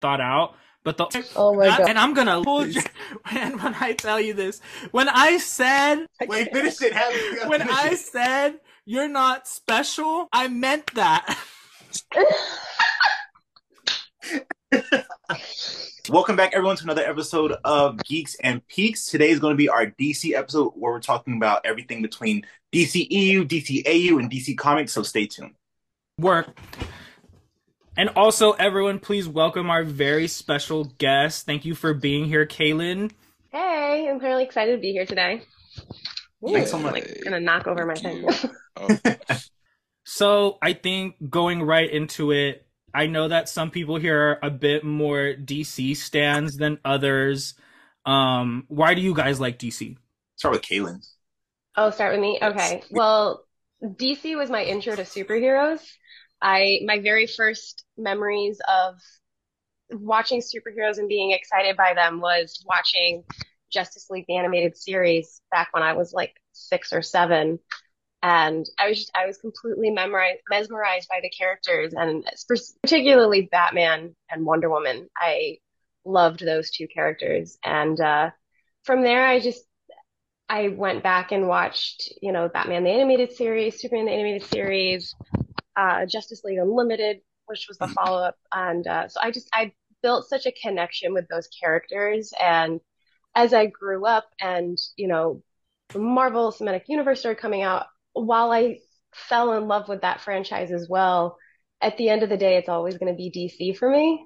thought out. But the Oh my god. and I'm gonna hold you and when I tell you this, when I said Wait, finish it. Have it. when I said you're not special, I meant that. Welcome back, everyone, to another episode of Geeks and Peaks. Today is going to be our DC episode where we're talking about everything between DCEU, DCAU, and DC Comics. So stay tuned. Work. And also, everyone, please welcome our very special guest. Thank you for being here, Cailin. Hey, I'm really excited to be here today. Thanks so I'm like gonna knock over my Thank pen. you. Oh, So, I think going right into it, I know that some people here are a bit more DC stands than others. Um, why do you guys like DC? Start with Cailin. Oh, start with me? Okay. Well, DC was my intro to superheroes. I my very first memories of watching superheroes and being excited by them was watching Justice League the animated series back when I was like six or seven. And I was just, I was completely memorized, mesmerized by the characters and particularly Batman and Wonder Woman. I loved those two characters. And uh, from there, I just I went back and watched, you know, Batman the animated series, Superman the animated series, uh, Justice League Unlimited, which was the follow up. And uh, so I just, I built such a connection with those characters. And as I grew up and, you know, the Marvel Cinematic Universe started coming out, while I fell in love with that franchise as well, at the end of the day, it's always going to be DC for me.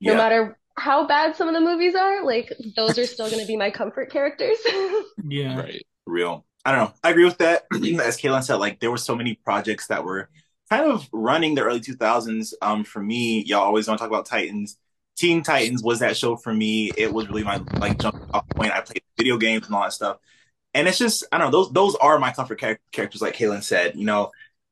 No Yeah. matter how bad some of the movies are, like, those are still going to be my comfort characters. Yeah. right. real. I don't know. I agree with that. As Cailin said, like there were so many projects that were kind of running the early 2000s. Um, for me, y'all always want to talk about Titans. Teen Titans was that show for me. It was really my like jump off point. I played video games and all that stuff, and it's just I don't know. Those those are my comfort char- characters, like Cailin said. You know,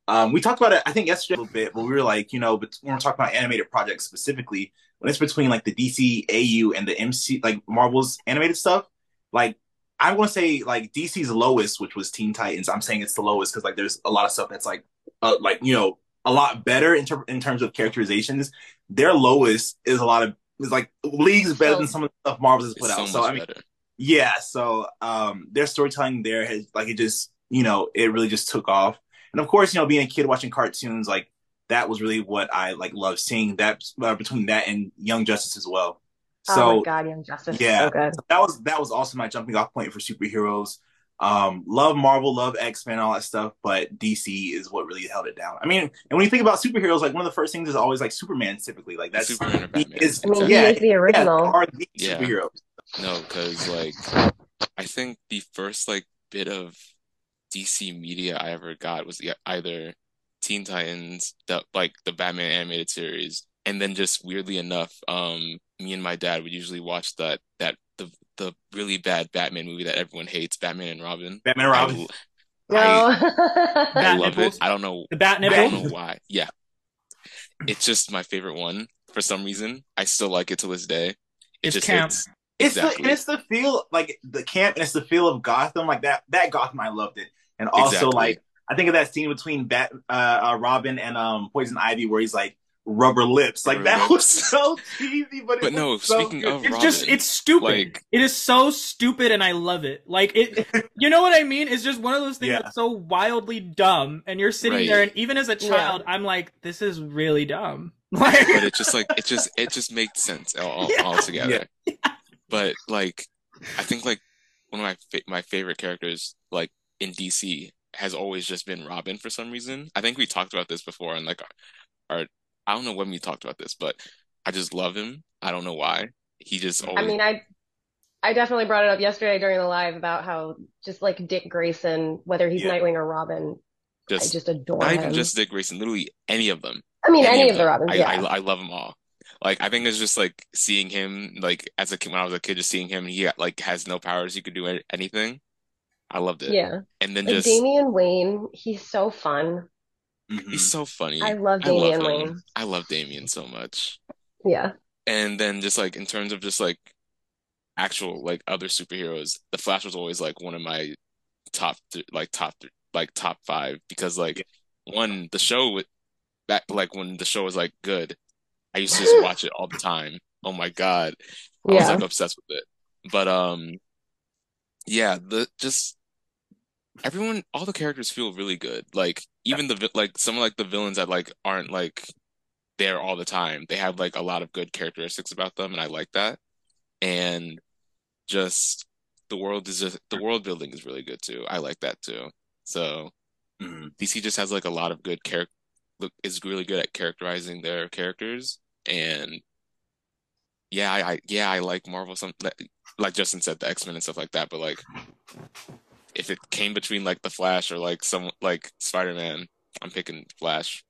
um, we talked about it I think yesterday a little bit, but we were like, you know, but when we're talking about animated projects specifically, when it's between like the DC AU and the MC, like Marvel's animated stuff, like I want to say like DC's lowest, which was Teen Titans. I'm saying it's the lowest because like there's a lot of stuff that's like, uh, like you know, a lot better in, ter- in terms of characterizations. Their lowest is a lot of is like leagues better than some of the stuff Marvel has put out. So much I mean, better. yeah. So um, their storytelling there has like it just you know it really just took off. And of course, you know, being a kid watching cartoons like that was really what I like love seeing that uh, between that and Young Justice as well. Oh So my God, Young Justice. is yeah. So good. that was that was also my jumping off point for superheroes. Um, love Marvel, love X Men, all that stuff, but DC is what really held it down. I mean, and when you think about superheroes, like one of the first things is always like Superman. Typically, like that's Superman or Batman. is- I mean, Exactly. he is the yeah, original. are the Yeah. superheroes. No, because like I think the first like bit of DC media I ever got was either Teen Titans, the like the Batman animated series, and then just weirdly enough, um, me and my dad would usually watch that that the the really bad Batman movie that everyone hates, Batman and Robin. Batman and Robin. I, No. I Bat love nipples? it. I don't know The bat I don't know why. Yeah. It's just my favorite one for some reason. I still like it to this day. It It's just camp. hits. It's the Exactly. and it's the feel like the camp and it's the feel of Gotham like that that Gotham I loved it and also Exactly. like I think of that scene between Bat uh, uh Robin and um Poison Ivy where he's like rubber lips like Rubber that lips. was so cheesy but, it But no, was so speaking good. of It's Robin, just it's stupid. like it is so stupid and I love it. Like it you know what I mean? It's just one of those things Yeah. that's so wildly dumb and you're sitting Right. there and even as a Yeah. child I'm like this is really dumb. Like but it just like it just it just makes sense all, all, Yeah. all together. But like I think like one of my fa- my favorite characters like in DC has always just been Robin for some reason. I think we talked about this before and like our, our I don't know when we talked about this, but I just love him. I don't know why. He just I mean, I I definitely brought it up yesterday during the live about how just like Dick Grayson, whether he's Yeah. Nightwing or Robin, I just just adore not him. even just Dick Grayson, literally any of them. I mean, any, of the them. Robins, I, yeah. I I love them all. Like I think it's just like seeing him like as a kid when I was a kid, just seeing him. He like has no powers. He could do anything. I loved it. Yeah. And then Like just Damian Wayne, he's so fun. Mhm. he's so funny. I love I love Damian. Wayne. I love Damian so much. Yeah. And then just like in terms of just like actual like other superheroes, the Flash was always like one of my top th like top th like top five because like one the show with back like when the show was like good, I used to just watch it all the time. oh my god, I was like obsessed with it. But um, yeah, the just everyone, all the characters feel really good. Like even the like some of like the villains that like aren't like there all the time. They have like a lot of good characteristics about them, and I like that. And just the world is just the world building is really good too. I like that too. So Mhm. DC just has like a lot of good character look is really good at characterizing their characters and yeah I, I yeah I like Marvel some like, like Justin said the X-Men and stuff like that but like if it came between like the Flash or like some like Spider-Man I'm picking Flash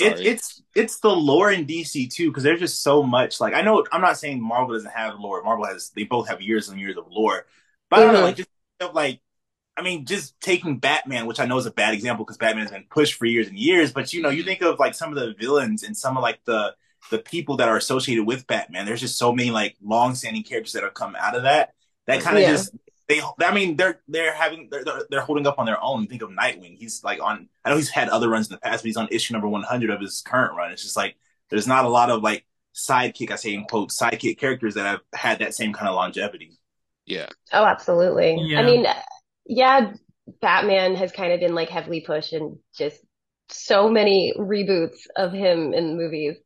It, sorry it's it's the lore in DC too, because there's just so much. Like I know I'm not saying Marvel doesn't have lore. Marvel has they both have years and years of lore. But I don't know, like just think of, like I mean, just taking Batman, which I know is a bad example because Batman has been pushed for years and years. But you know, you mm-hmm. think of like some of the villains and some of like the the people that are associated with Batman. There's just so many like long-standing characters that have come out of that. That kind of Yeah. just they. I mean, they're they're having they're, they're they're holding up on their own. Think of Nightwing. He's like on. I know he's had other runs in the past, but he's on issue number 100 of his current run. It's just like there's not a lot of like sidekick. I say in quote sidekick characters that have had that same kind of longevity. yeah Oh, absolutely. Yeah. I mean, yeah, Batman has kind of been like heavily pushed and just so many reboots of him in movies.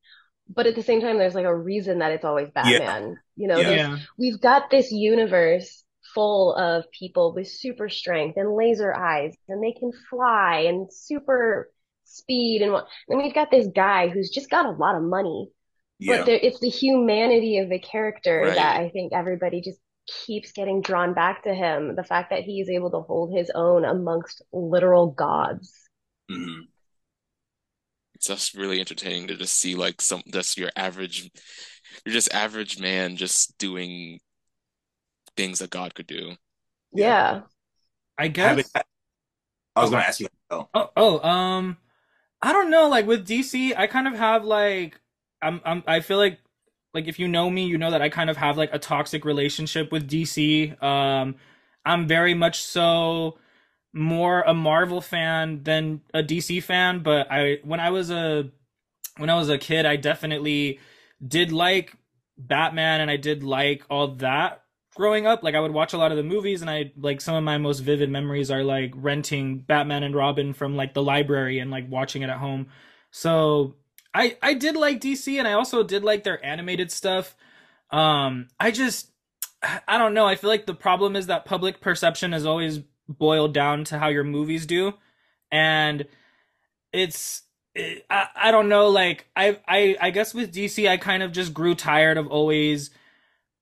But at the same time, there's like a reason that it's always Batman. You know, Yeah. we've got this universe full of people with super strength and laser eyes and they can fly and super speed and what and we've got this guy who's just got a lot of money Yeah, but there, it's the humanity of the character Right. that I think everybody just keeps getting drawn back to him the fact that he is able to hold his own amongst literal gods Mhm. it's just really entertaining to just see like some just your average you're just average man just doing things that God could do yeah I Have guess. it- I was going to ask you. Oh, Oh, oh, um, I don't know. Like with DC, I kind of have like, I'm, I'm, I feel like, like if you know me, you know that I kind of have like a toxic relationship with DC. Um, I'm very much so more a Marvel fan than a DC fan. But I, when I was a, when I was a kid, I definitely did like Batman, and I did like all that growing up like i would watch a lot of the movies and i like some of my most vivid memories are like renting batman and robin from like the library and like watching it at home. So i i did like dc and i also did like their animated stuff. Um i just i don't know. I feel like the problem is that public perception is always boiled down to how your movies do. And it's it, I, I don't know like I, I i guess with dc i kind of just grew tired of always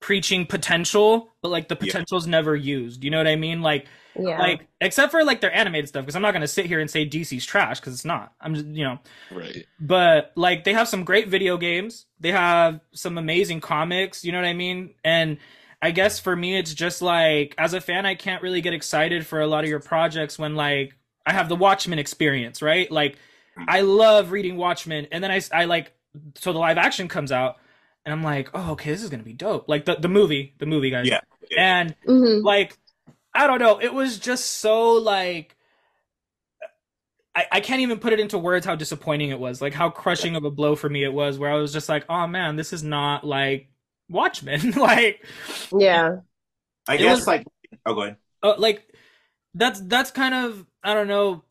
preaching potential, but like the Yeah. potential's never used. You know what I mean? Like, yeah like except for like their animated stuff, because I'm not gonna sit here and say DC's trash because it's not. I'm just you know, right but like they have some great video games. They have some amazing comics. You know what I mean? And I guess for me, it's just like as a fan, I can't really get excited for a lot of your projects when like I have the Watchmen experience, right? Like I mm-hmm. love reading Watchmen, and then I I like so the live action comes out, and I'm like, oh okay, this is gonna be dope. Like the the movie, the movie guys, Yeah. and Mhm. like I don't know, it was just so like I, I can't even put it into words how disappointing it was, like how crushing of a blow for me it was, where I was just like, oh man, this is not like Watchmen, like yeah I guess was- like. Oh, go ahead. uh, like that's that's kind of I don't know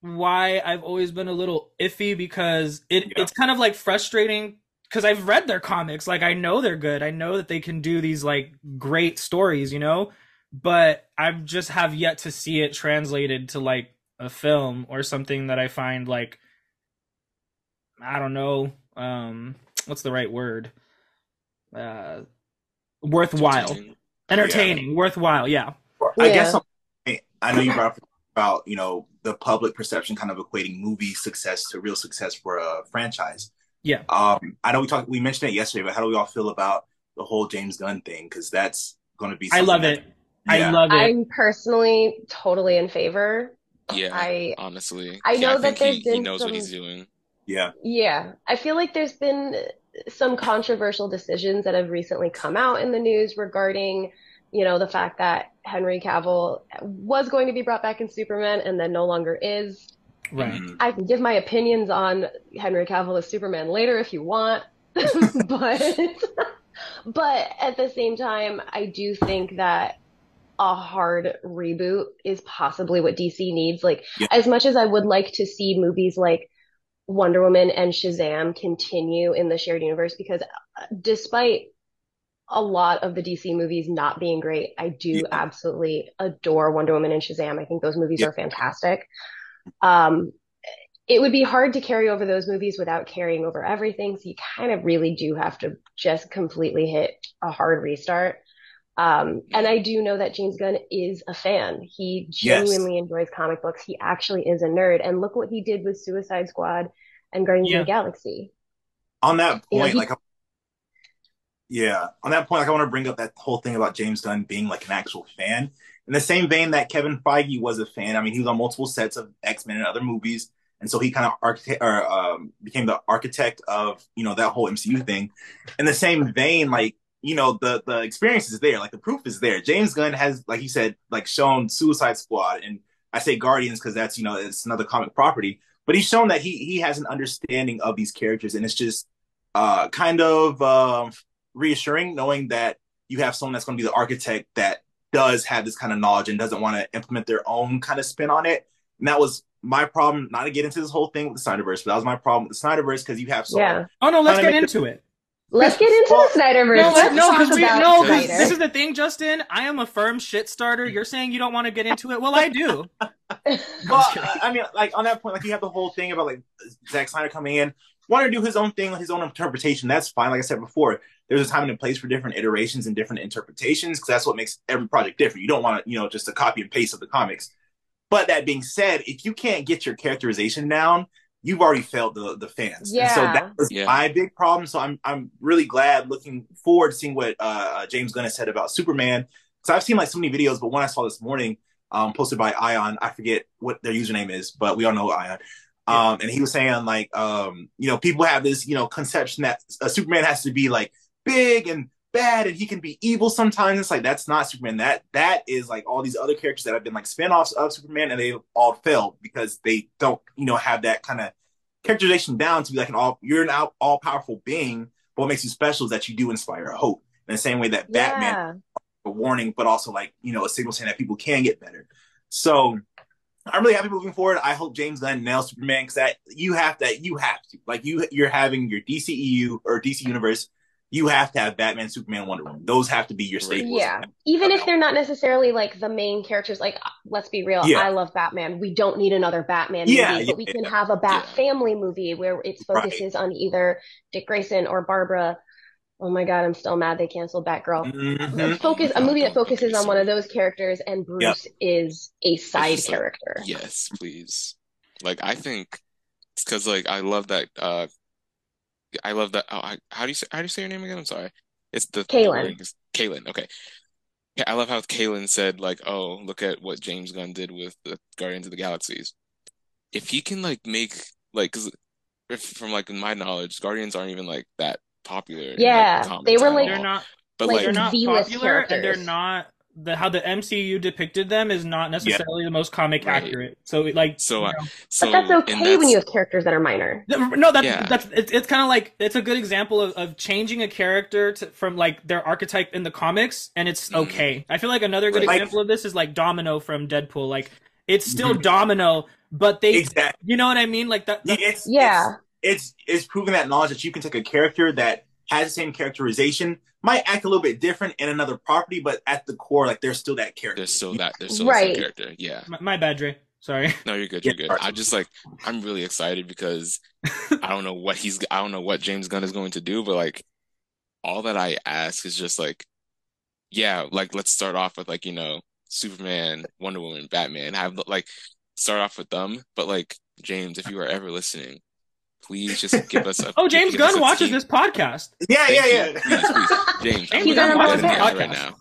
why I've always been a little iffy because it Yeah. it's kind of like frustrating because I've read their comics like I know they're good. I know that they can do these like great stories you know? But I've just have yet to see it translated to like a film or something that I find like I don't know um what's the right word? Uh worthwhile. Entertaining. entertaining. Worthwhile yeah. I Yeah. guess some- I know you brought up about you know the public perception kind of equating movie success to real success for a franchise. Yeah. Um, I know we talked, we mentioned it yesterday, but how do we all feel about the whole James Gunn thing? Because that's going to be. I love that- it. I love it. I'm personally totally in favor yeah I honestly I Yeah, know I that think there's he, he knows some- what he's doing Yeah. Yeah, I feel like there's been some controversial decisions that have recently come out in the news regarding, you know, the fact that Henry Cavill was going to be brought back in Superman and then no longer is. Right. Mhm. I can give my opinions on Henry Cavill as Superman later if you want. but but at the same time, I do think that a hard reboot is possibly what DC needs. Like, Yeah. as much as I would like to see movies like Wonder Woman and Shazam continue in the shared universe, because uh, despite a lot of the DC movies not being great, I do Yeah. absolutely adore Wonder Woman and Shazam. I think those movies Yeah. are fantastic. Um, it would be hard to carry over those movies without carrying over everything. So you kind of really do have to just completely hit a hard restart. Um, and I do know that James Gunn is a fan. He Yes. genuinely enjoys comic books. He actually is a nerd. And look what he did with Suicide Squad and Guardians Yeah. of the Galaxy. on that You know, point, he- like, yeah, on that point, like, I want to bring up that whole thing about James Gunn being like an actual fan. In the same vein that Kevin Feige was a fan. I mean, he was on multiple sets of X Men and other movies, and so he kind of or um, became the architect of you know that whole MCU thing. In the same vein, like you know, the the experience is there, like the proof is there. James Gunn has, like you said, like shown Suicide Squad, and I say Guardians because that's you know it's another comic property, but he's shown that he he has an understanding of these characters, and it's just uh, kind of uh, reassuring knowing that you have someone that's going to be the architect that does have this kind of knowledge and doesn't want to implement their own kind of spin on it. And that was my problem. Not to get into this whole thing with the Snyderverse, but that was my problem with the Snyderverse because you have so Yeah. Oh no, let's get make into it. Let's get into Well, the Snyderverse. No, Let's no, talk because we about no, 'cause Snyder. this is the thing, Justin. I am a firm shit starter. You're saying you don't want to get into it. Well, I do. well, I mean, like on that point, like you have the whole thing about like Zack Snyder coming in, wanting to do his own thing, his own interpretation. That's fine. Like I said before, there's a time and a place for different iterations and different interpretations because that's what makes every project different. You don't want to, you know, just a copy and paste of the comics. But that being said, if you can't get your characterization down, you've already failed the the fans. And so that was Yeah. my big problem. So I'm I'm really glad, looking forward to seeing what uh, James Gunn has said about Superman. Because I've seen like so many videos, but one I saw this morning, um, posted by Ion, I forget what their username is, but we all know Ion. Um, and he was saying like, um, you know, people have this, you know, conception that a Superman has to be like big and bad and he can be evil sometimes. It's like that's not Superman. That that is like all these other characters that have been like spin-offs of Superman and they all failed because they don't, you know, have that kind of characterization down to be like an all you're an all, all powerful being, but what makes you special is that you do inspire hope. In the same way that Batman a warning, but also like you know a signal saying that people can get better. So I'm really happy moving forward. I hope James Gunn nails Superman because that you have that you have to like you you're having your DCEU or DC universe. You have to have Batman, Superman, Wonder Woman. Those have to be your staples. Yeah. Even if they're not necessarily like the main characters, like let's be real, Yeah. I love Batman. We don't need another Batman Yeah, movie, yeah, but we can have a Bat family movie where its Right. on either Dick Grayson or Barbara. Oh my God, I'm still mad they canceled Batgirl. Mhm. Focus a movie that focuses on one of those characters, and Bruce is a side just like- character. Yes, please. Like I think it's because like I love that. uh I love that. Oh, I, how do you say how do you say your name again? I'm sorry. It's the Cailin. the Cailin. Okay. Yeah, I love how Cailin said like, "Oh, look at what James Gunn did with the Guardians of the Galaxies." If he can like make like, because if from like my knowledge, Guardians aren't even like that popular. in, like, Yeah, they were like they're not. But like, like, They're not V-list popular, and they're not. The how the MCU depicted them is not necessarily the most comic Right. accurate. So like, so you I know. so But that's and okay when you have characters that are minor. No, that's Yeah. that's it's, it's kind of like it's a good example of, of changing a character to, from like their archetype in the comics, and it's Mhm. okay. I feel like another good Right. Like- example of this is like Domino from Deadpool. Like it's still Mhm. Domino, but they, Exactly. you know what I mean? Like that. Yeah, that- it's Yeah. it's, it's it's proving that knowledge that you can take a character that has the same characterization, might act a little bit different in another property, but at the core, like they're still that character. there's still that there's still the Right. same character. Yeah. my, my bad, Dre. Sorry. No, you're good. You're good. right. I just like I'm really excited because I don't know what he's I don't know what James Gunn is going to do, but like all that I ask is just like yeah, like let's start off with like, you know, Superman, Wonder Woman, Batman. Have like start off with them, but like James, if you are ever listening, please just give us a Oh, James Gunn watches team. this podcast. Yeah, Thank yeah, you. yeah. Please, please. James, I'm He's gonna on put our this in your hands podcast. right now.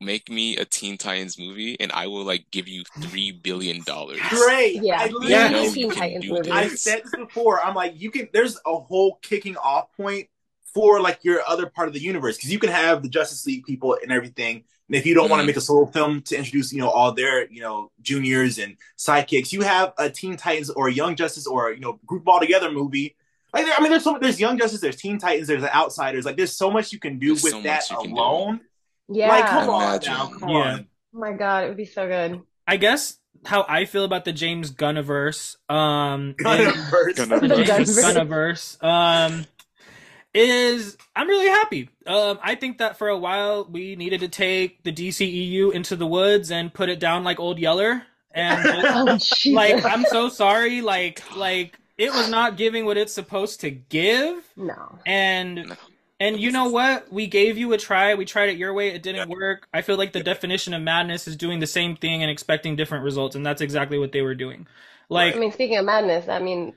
Make me a Teen Titans movie and I will like give you three billion dollars. Great. Yeah. I Yeah. know Teen Titans movie. I this. said this before. I'm like, you can. There's a whole kicking off point for like your other part of the universe because you can have the Justice League people and everything. And if you don't want to Mhm. make a solo film to introduce, you know, all their, you know, juniors and sidekicks, you have a Teen Titans or a Young Justice or you know, group all together movie Like, I mean, there's so there's Young Justice, there's Teen Titans, there's the Outsiders. Like, there's so much you can do There's with so that much you can do. alone. Yeah. Like, come on now, come Yeah. on. Oh my god, it would be so good. I guess how I feel about the James Gunniverse, um, is- Gunniverse. Gunniverse. Gunniverse. Gunniverse, um, is I'm really happy. Um, I think that for a while we needed to take the DCEU into the woods and put it down like Old Yeller, and Oh, like I'm so sorry, like like it was not giving what it's supposed to give, no. and No. and you know what? We gave you a try. We tried it your way. It didn't work. I feel like the definition of madness is doing the same thing and expecting different results, and that's exactly what they were doing. Like I mean, speaking of madness, I mean, th-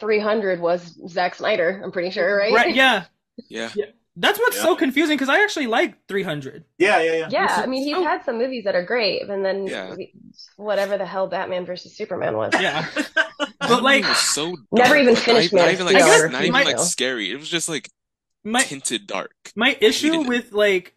300 was Zack Snyder, I'm pretty sure, right? right, yeah. Yeah. That's what's Yeah. so confusing because I actually like 300. Yeah, yeah, yeah. Yeah, I mean, he's So- had some movies that are great, and then Yeah. whatever the hell Batman versus Superman was. Yeah, but like movie was so Never even Like, finished not, not even like Steel, I not even my- like scary. It was just like my tinted dark. my issue with like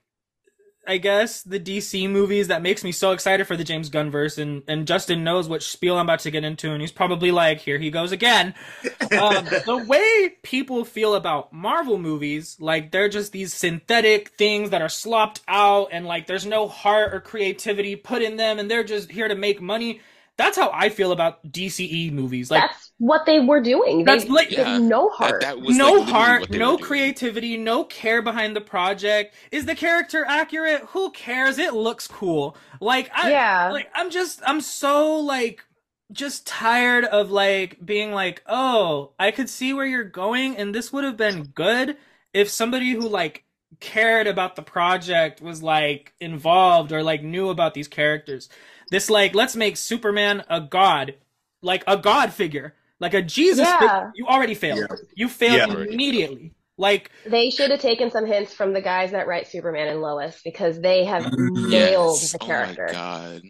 I guess the DC movies that makes me so excited for the James Gunn verse and and Justin knows what spiel I'm about to get into and he's probably like here he goes again. um, the way people feel about Marvel movies, like they're just these synthetic things that are slopped out and like there's no heart or creativity put in them and they're just here to make money. That's how I feel about DCE movies. Like That's what they were doing. They That's like- Yeah. no heart. that was no like, heart, no were doing. creativity, no care behind the project. Is the character accurate? Who cares? It looks cool. Like I Yeah. like I'm just I'm so like just tired of like being like, "Oh, I could see where you're going and this would have been good if somebody who like cared about the project was like involved or like knew about these characters." This like let's make Superman a god, like a god figure, like a Jesus Yeah. figure. You already failed. Yeah. You failed Yeah. immediately. Like They should have taken some hints from the guys that write Superman and Lois because they have Mm, nailed Yes. the Oh character. my god.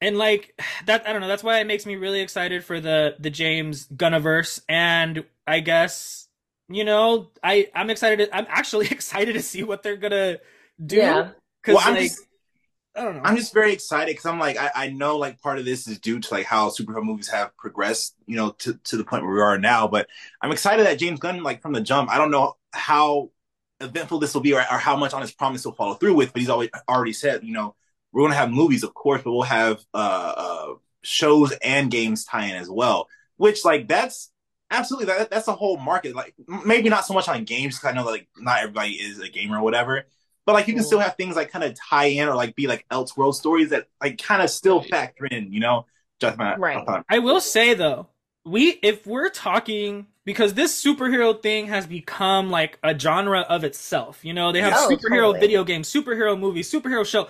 and like that I don't know, that's why it makes me really excited for the the James Gunniverse and I guess you know, I I'm excited to, I'm actually excited to see what they're going to do Yeah. cuz Well, I'm just I don't know. I'm just very excited because I'm like I, I know like part of this is due to like how superhero movies have progressed, you know, to, to the point where we are now. But I'm excited that James Gunn, like from the jump, I don't know how eventful this will be or, or how much on his promise he'll follow through with, but he's always already said, you know, we're gonna have movies, of course, but we'll have uh, uh shows and games tie in as well. Which like that's absolutely that, that's a whole market. Like maybe not so much on games because I know like not everybody is a gamer or whatever. But like you can still have things like kind of tie in or like be like Elseworld stories that like kind of still factor in, you know. Just my, Right. thought. I will say though, we if we're talking because this superhero thing has become like a genre of itself. You know, they have Oh, superhero totally. video games, superhero movies, superhero show.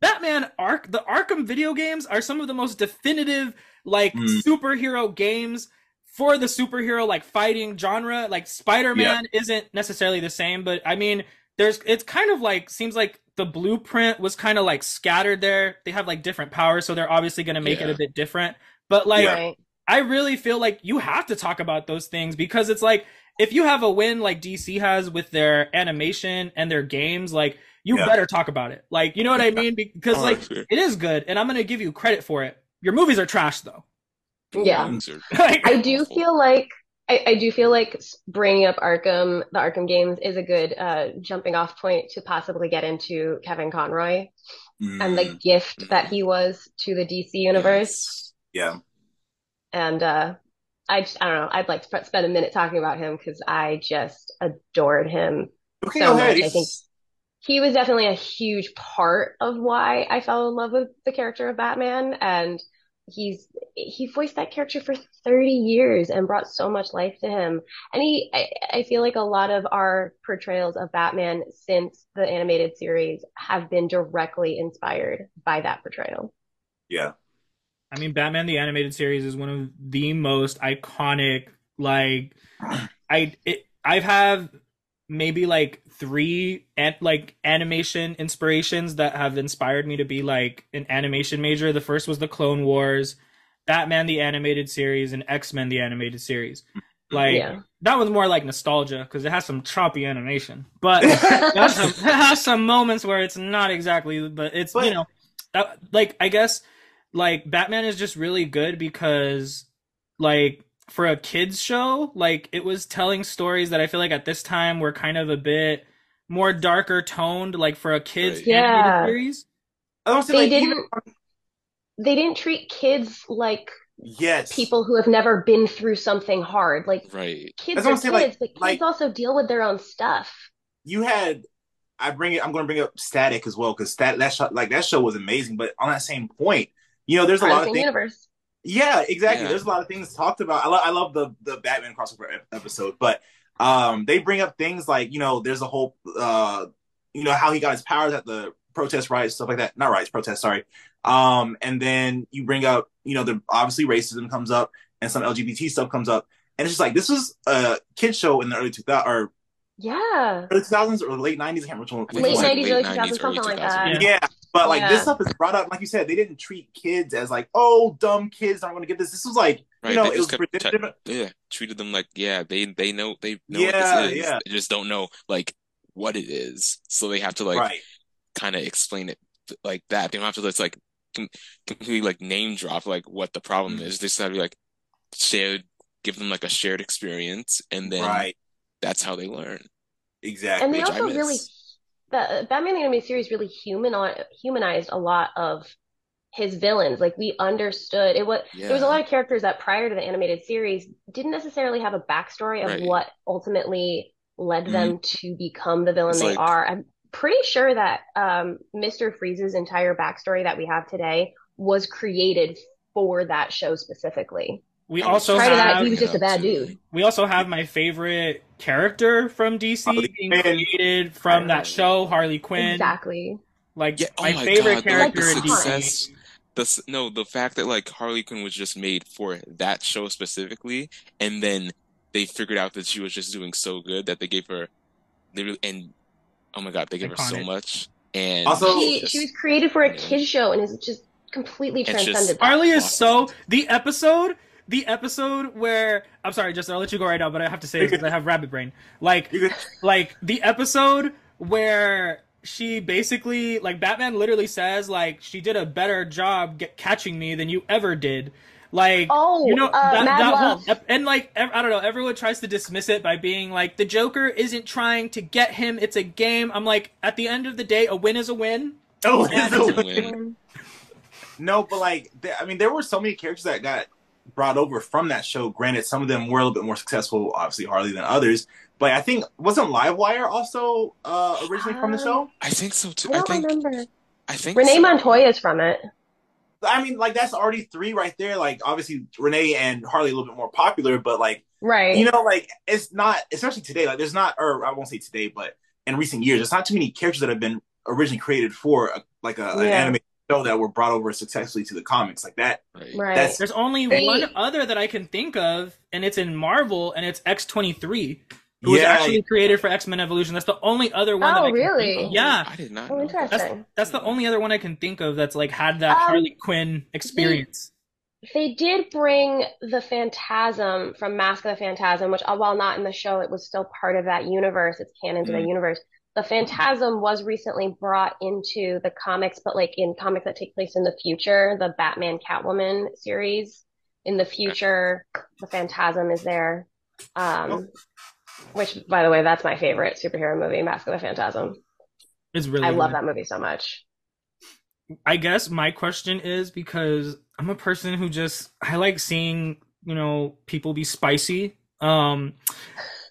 Batman Ark the Arkham video games are some of the most definitive like Mm. superhero games for the superhero like fighting genre. Like Spider-Man isn't necessarily the same, but I mean there's it's kind of like seems like the blueprint was kind of like scattered there. They have like different powers, so they're obviously going to make it a bit different. But like Yeah. I really feel like you have to talk about those things because it's like if you have a win like DC has with their animation and their games, like you Yeah. better talk about it. Like you know what I mean? Because Oh, like it is good, and I'm gonna give you credit for it. Your movies are trash though. Yeah. Like, I do feel like I, I do feel like bringing up Arkham, the Arkham games, is a good uh, jumping off point to possibly get into Kevin Conroy and the Mm, gift that he was to the DC universe. yeah. And uh, I just, I don't know. I'd like to spend a minute talking about him because I just adored him. Okay, So much, I think- He was definitely a huge part of why I fell in love with the character of Batman, and he's he voiced that character for 30 years and brought so much life to him. And he, I, I feel like a lot of our portrayals of Batman since the animated series have been directly inspired by that portrayal. Yeah. I mean, Batman the animated series is one of the most iconic. Like, I it, I've have maybe like three and like animation inspirations that have inspired me to be like an animation major. The first was the Clone Wars, Batman the animated series, and X Men the animated series. Like Yeah. that was more like nostalgia because it has some choppy animation, but it has, some, it has some moments where it's not exactly, but it's But- you know, that, like I guess like Batman is just really good because like for a kids show, like it was telling stories that I feel like at this time were kind of a bit more darker toned, like for a kids Yeah. series. I don't say They like didn't even- they didn't treat kids like yes people who have never been through something hard. Like Right. kids are what kids, saying, like- but kids like- also deal with their own stuff. you had I bring it I'm going to bring up Static as well cuz that that show, like that show was amazing but on that same point you know there's a lot of things universe. Yeah, exactly. Yeah. There's a lot of things talked about. I, lo- I love the the Batman crossover ep- episode, but um, they bring up things like you know, there's a whole uh, you know, how he got his powers at the protest riots, stuff like that. Not riots, protest. Sorry. Um, and then you bring up, you know, the obviously racism comes up and some LGBT stuff comes up, and it's just like this is a kid show in the early 2000s or Yeah. early 2000s or late 90s. I can't remember which one. I Late it was 90s, late early 2000s, something like that. 2000s. Yeah. But like Yeah. this stuff is brought up, like you said, they didn't treat kids as like, oh, dumb kids aren't going to get this. This was like, Right. you know, They it was just kept predictive. yeah, treated them like yeah, they they know they know Yeah, what this is. yeah. They just don't know like what it is. So they have to like right. kind of explain it like that. They don't have to just like com completely like name drop like what the problem Mhm. is. They just have to be like shared, give them like a shared experience, and then Right. that's how they learn. Exactly. And they also really miss. The Batman the animated series really human humanized a lot of his villains. Like we understood it was there was a lot of characters that prior to the animated series didn't necessarily have a backstory of Right. Mm-hmm. what ultimately led them to become the villain It's they like- are. I'm pretty sure that um, Mr. Freeze's entire backstory that we have today was created for that show specifically. We I was also Prior to that, have he was just a bad dude. we also have my favorite character from DC Harley being Quinn. created from that show, Harley Quinn. Exactly. Like Yeah, oh my my favorite God, the, character the in success, DC. the no, the fact that like Harley Quinn was just made for that show specifically, and then they figured out that she was just doing so good that they gave her, they really, and oh my God, they gave her so much, and Also- She, just- she was created for a Yeah. kids show and is just completely It's just- transcended. Harley is so the episode the episode where I'm sorry, Justin, I'll let you go right now, but I have to say because I have rabbit brain. Like like the episode where she basically like Batman literally says like she did a better job get, catching me than you ever did. Like Oh, you know uh, that, Mad that Love. whole and like ev- I don't know everyone tries to dismiss it by being like the Joker isn't trying to get him it's a game. I'm like at the end of the day a win is a win. oh, Yeah, it's a a win. win. No, but like, there, I mean, there were so many characters that got brought over from that show. Granted, some of them were a little bit more successful, obviously Harley than others. But I think wasn't Livewire also uh, originally from the show? I think so too. I I don't think remember. I think Renee so. Montoya is from it. I mean, like that's already three right there. Like obviously Renee and Harley a little bit more popular, but like Right. you know, like it's not, especially today. Like there's not, or I won't say today, but in recent years, there's not too many characters that have been originally created for a, like a, an anime show that were brought over successfully to the comics like that. Right. right. That's- There's only They- one other that I can think of, and it's in Marvel, and it's X23, who was Yeah, actually created for X Men Evolution. That's the only other one. that Oh, I can really? Think of. Yeah, I did not oh, know. interesting. that's the only other one I can think of that's like had that Um, Harley Quinn experience. They did bring the Phantasm from Mask of the Phantasm, which, uh, while not in the show, it was still part of that universe. It's canon to the Mhm. universe. The Phantasm was recently brought into the comics, but like in comics that take place in the future, the Batman Catwoman series. In the future, the Phantasm is there. Um, which, by the way, that's my favorite superhero movie, Mask of the Phantasm. It's really I love good. that movie so much. I guess my question is because I'm a person who just I like seeing you know people be spicy. Um,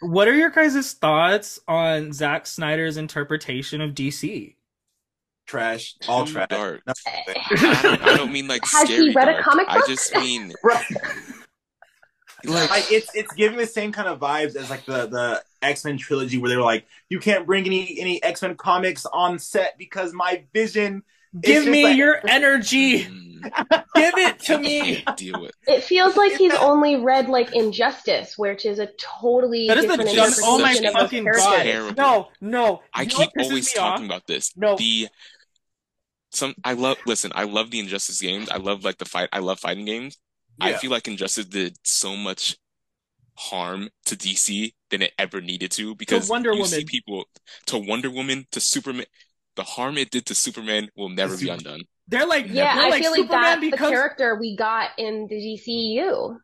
what are your guys' thoughts on Zack Snyder's interpretation of DC? Trash, all Too trash. dark. No, I don't, I don't mean like Has he scary read a dark. comic I just mean right. like like it's it's giving the same kind of vibes as like the the X Men trilogy where they were like, you can't bring any any X Men comics on set because my vision. Give me like- your energy. Give it to me. can't deal with. It feels like he's only read like Injustice, which is a totally That is the different just oh my interpretation of those fucking god. Terrible. No, no. I You keep always talking off? about this. No. The some I love listen, I love the Injustice games. I love like the fight I love fighting games. I feel like Injustice did so much harm to DC than it ever needed to because Wonder you see Woman. people to Wonder Woman to Superman the harm it did to Superman will never be undone. They're like Yeah, they're I like feel like Superman that's the character we got in the DCU.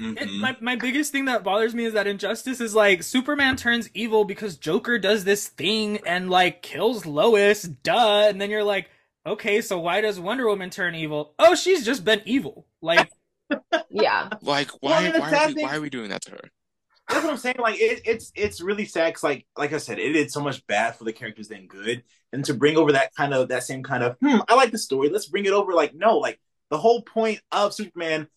It, Mhm. my my biggest thing that bothers me is that Injustice is like Superman turns evil because Joker does this thing and like kills Lois, duh, and then you're like, okay, so why does Wonder Woman turn evil? Oh, she's just been evil. Like, Yeah. Like, why, and the why, are we, thing- why are we doing that to her? That's what I'm saying. Like it, it's it's really sad. Cause like like I said, it did so much bad for the characters than good, and to bring over that kind of that same kind of hmm, I like the story. Let's bring it over. Like no, like the whole point of Superman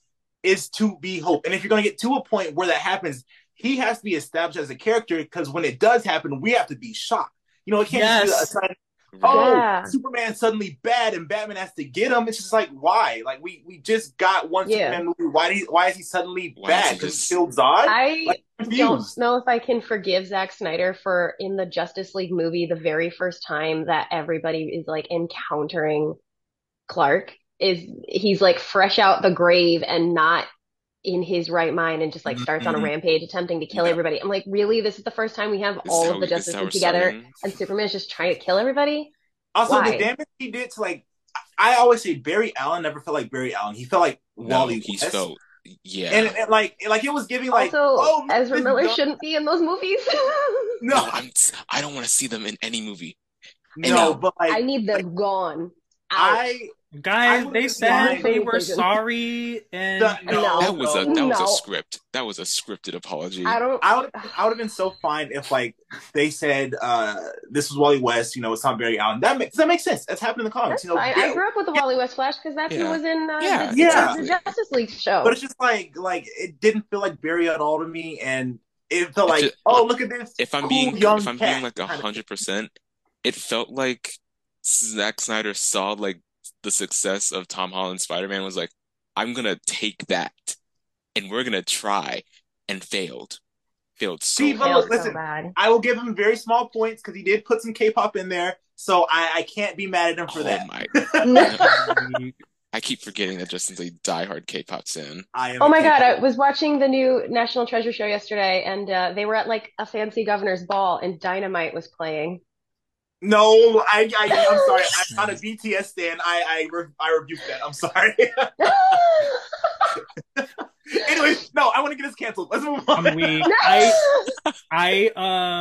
is to be hope, and if you're gonna get to a point where that happens, he has to be established as a character. Because when it does happen, we have to be shocked. You know, it can't just be a sudden oh, Yeah. Superman's suddenly bad and Batman has to get him. It's just like why? Like we we just got one Yeah. Superman movie. Why did he, why is he suddenly Why bad? Because just- he killed Zod? I Like, don't know if I can forgive Zack Snyder for in the Justice League movie, the very first time that everybody is like encountering Clark is he's like fresh out the grave and not in his right mind and just like starts on a Mhm. rampage attempting to kill Yeah. everybody. I'm like, really? This is the first time we have This all how of the this Justice League together starting. and is just trying to kill everybody? Also, Why? the damage he did to like, I always say Barry Allen never felt like Barry Allen. He felt like No, Wally he's West. felt, yeah. and, and like, like it was giving like, also, oh, Ezra Miller is- shouldn't be in those movies. No, no, I'm, I don't want to see them in any movie. no, no. but like, I need them gone. Out. I guys, they said they were sorry and The- No. That was a that was a script. That was a scripted apology. I don't. I would I would have been so fine if like they said uh this was Wally West, you know, it's not Barry Allen. That makes that makes sense. That's happened in the comics, That's you know. fine. I grew up with the Wally West Flash because that's who was in uh, Yeah, the, Yeah. the Justice League show. but it's just like like it didn't feel like Barry at all to me, and it felt like just- oh look at this. if I'm cool being young if I'm cat being like a hundred percent, it felt like Zack Snyder saw like the success of Tom Holland's Spider-Man was like, I'm gonna take that and we're gonna try and failed. Failed so See, hard. look, Failed so listen, bad. I will give him very small points because he did put some K-pop in there, so I, I can't be mad at him for Oh that. my I keep forgetting that Justin's a diehard K-pop fan. I am Oh my God, K-pop- I was watching the new National Treasure show yesterday, and uh, they were at like a fancy governor's ball, and Dynamite was playing. No, I, I I'm sorry. I'm not a BTS stan. I I, re- I rebuke that. I'm sorry. anyway, no, I want to get this canceled. Let's move on. I'm weak. I I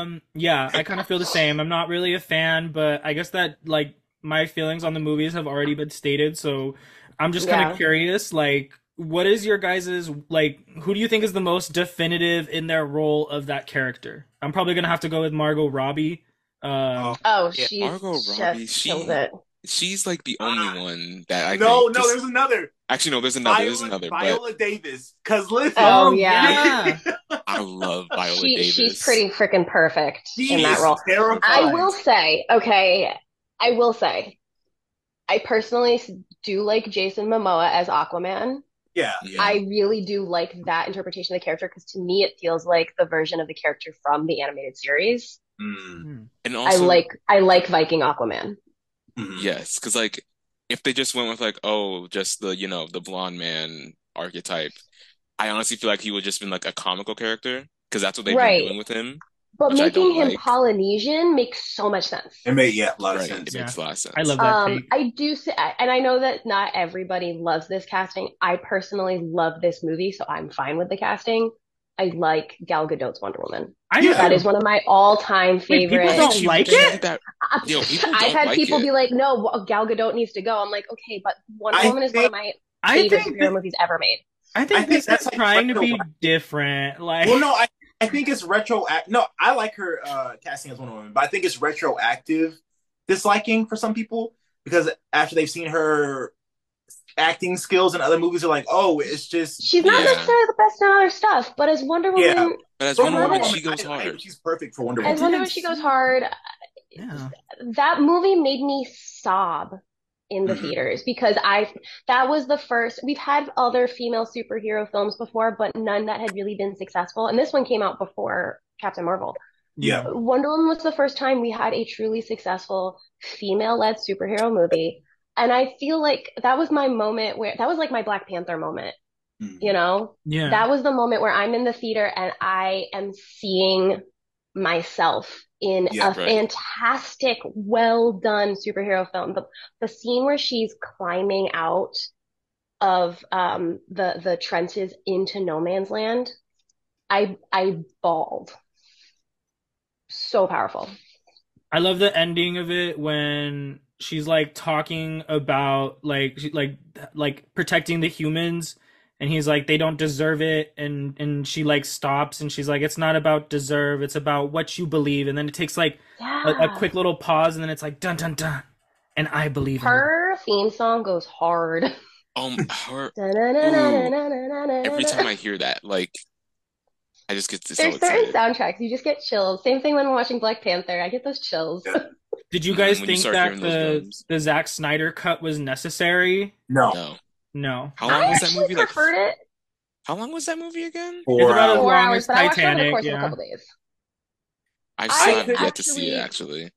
um yeah, I kind of feel the same. I'm not really a fan, but I guess that like my feelings on the movies have already been stated, so I'm just kind of Yeah. curious like what is your guys's like who do you think is the most definitive in their role of that character? I'm probably going to have to go with Margot Robbie. Um Oh, Yeah, she's Margot Robbie, just she- kills it. She's like the only one that I no, think no, just- there's another. actually no, there's another, there's Viola, another, but Viola Davis. Cause listen, Oh, yeah. I love Viola She, Davis. she's pretty freaking perfect she in that role. terrifying. I will say, okay, I will say, I personally do like Jason Momoa as Aquaman. Yeah, Yeah. I really do like that interpretation of the character because to me it feels like the version of the character from the animated series. Mm, and I like I like Viking Aquaman. mm. Yes, because like if they just went with like, oh, just the, you know, the blonde man archetype, I honestly feel like he would just been like a comical character because that's what they've Right. been doing with him. But making him like. Polynesian makes so much sense. It made yeah a lot of Right. sense. It makes a lot of sense. I love that Um. I do say, and I know that not everybody loves this casting. I personally love this movie, so I'm fine with the casting. I like Gal Gadot's Wonder Woman. I Yeah. That is one of my all-time Wait, people don't like it? that- I- Yo, people I've had like people it. be like, "No, Gal Gadot needs to go." I'm like, okay, but Wonder I Woman is one of my I favorite think superhero that, movies ever made. I think I think this that's is like trying to be different. Like Well, no, I, I think it's retro. No, I like her uh, casting as Wonder Woman, but I think it's retroactive disliking for some people because after they've seen her acting skills in other movies, they're like, oh, it's just. She's not Yeah. necessarily the best in other stuff, but as Wonder Woman, Yeah. But as Wonder Wonder Woman, Woman, she goes I- I- hard. she's perfect for Wonder Woman. as Wonder Woman, she goes hard. yeah. that movie made me sob in the Mhm. theaters because I that was the first we've had other female superhero films before but none that had really been successful and this one came out before Captain Marvel. Yeah. Wonder Woman was the first time we had a truly successful female-led superhero movie and I feel like that was my moment where that was like my Black Panther moment, Mm. you know? Yeah. That was the moment where I'm in the theater and I am seeing myself in Yeah, a right. fantastic, well done superhero film. The, the scene where she's climbing out of um, the the trenches into no man's land, I I bawled. So powerful. I love the ending of it when she's like talking about like she, like like protecting the humans and he's like they don't deserve it and and she like stops and she's like it's not about deserve it's about what you believe and then it takes like Yeah. a, a quick little pause and then it's like dun dun dun and I believe in. Her theme song goes hard. Um, her every Every time I hear that, like, I just get so There's certain soundtracks you just get chills. Same thing when I'm watching Black Panther. I get those chills. Yeah. Did you guys When you think that the drums. the Zack Snyder cut was necessary? No. No, No. how long I was that actually movie? Like, preferred it. how long was that movie again? It's Four about as hours. Four long hours, as but I watched it over the Titanic, course of a couple days. I I still have yet to see it. Actually,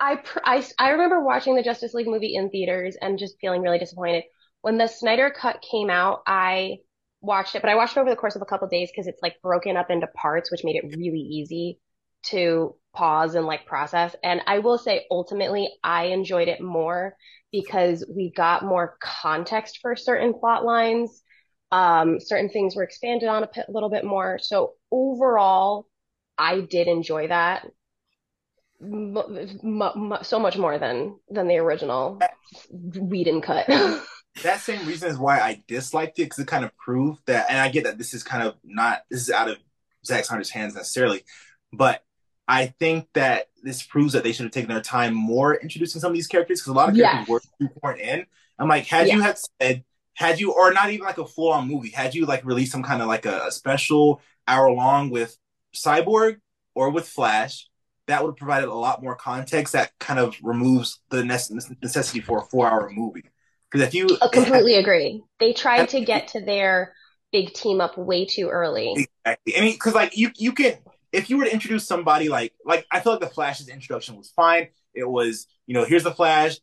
I, pr I I remember watching the Justice League movie in theaters and just feeling really disappointed. When the Snyder cut came out, I watched it, but I watched it over the course of a couple days because it's like broken up into parts, which made it really easy to pause and like process. And I will say, ultimately, I enjoyed it more because we got more context for certain plot lines. Um, certain things were expanded on a p- little bit more. So overall, I did enjoy that m m m so much more than than the original Whedon cut. that same reason is why I disliked it because it kind of proved that, and I get that this is kind of not this is out of Zack Snyder's hands necessarily, but I think that this proves that they should have taken their time more introducing some of these characters because a lot of characters Yes. were shoehorned in. I'm like, had you had said, had you, or not even like a full on movie, had you like released some kind of like a, a special hour long with Cyborg or with Flash, that would have provided a lot more context that kind of removes the nece- necessity for a four hour movie. Because if you I completely agree. They tried to get to their big team up way too early. Exactly. I mean, because like you, you can if you were to introduce somebody like like I feel like the Flash's introduction was fine. It was you know here's the Flash,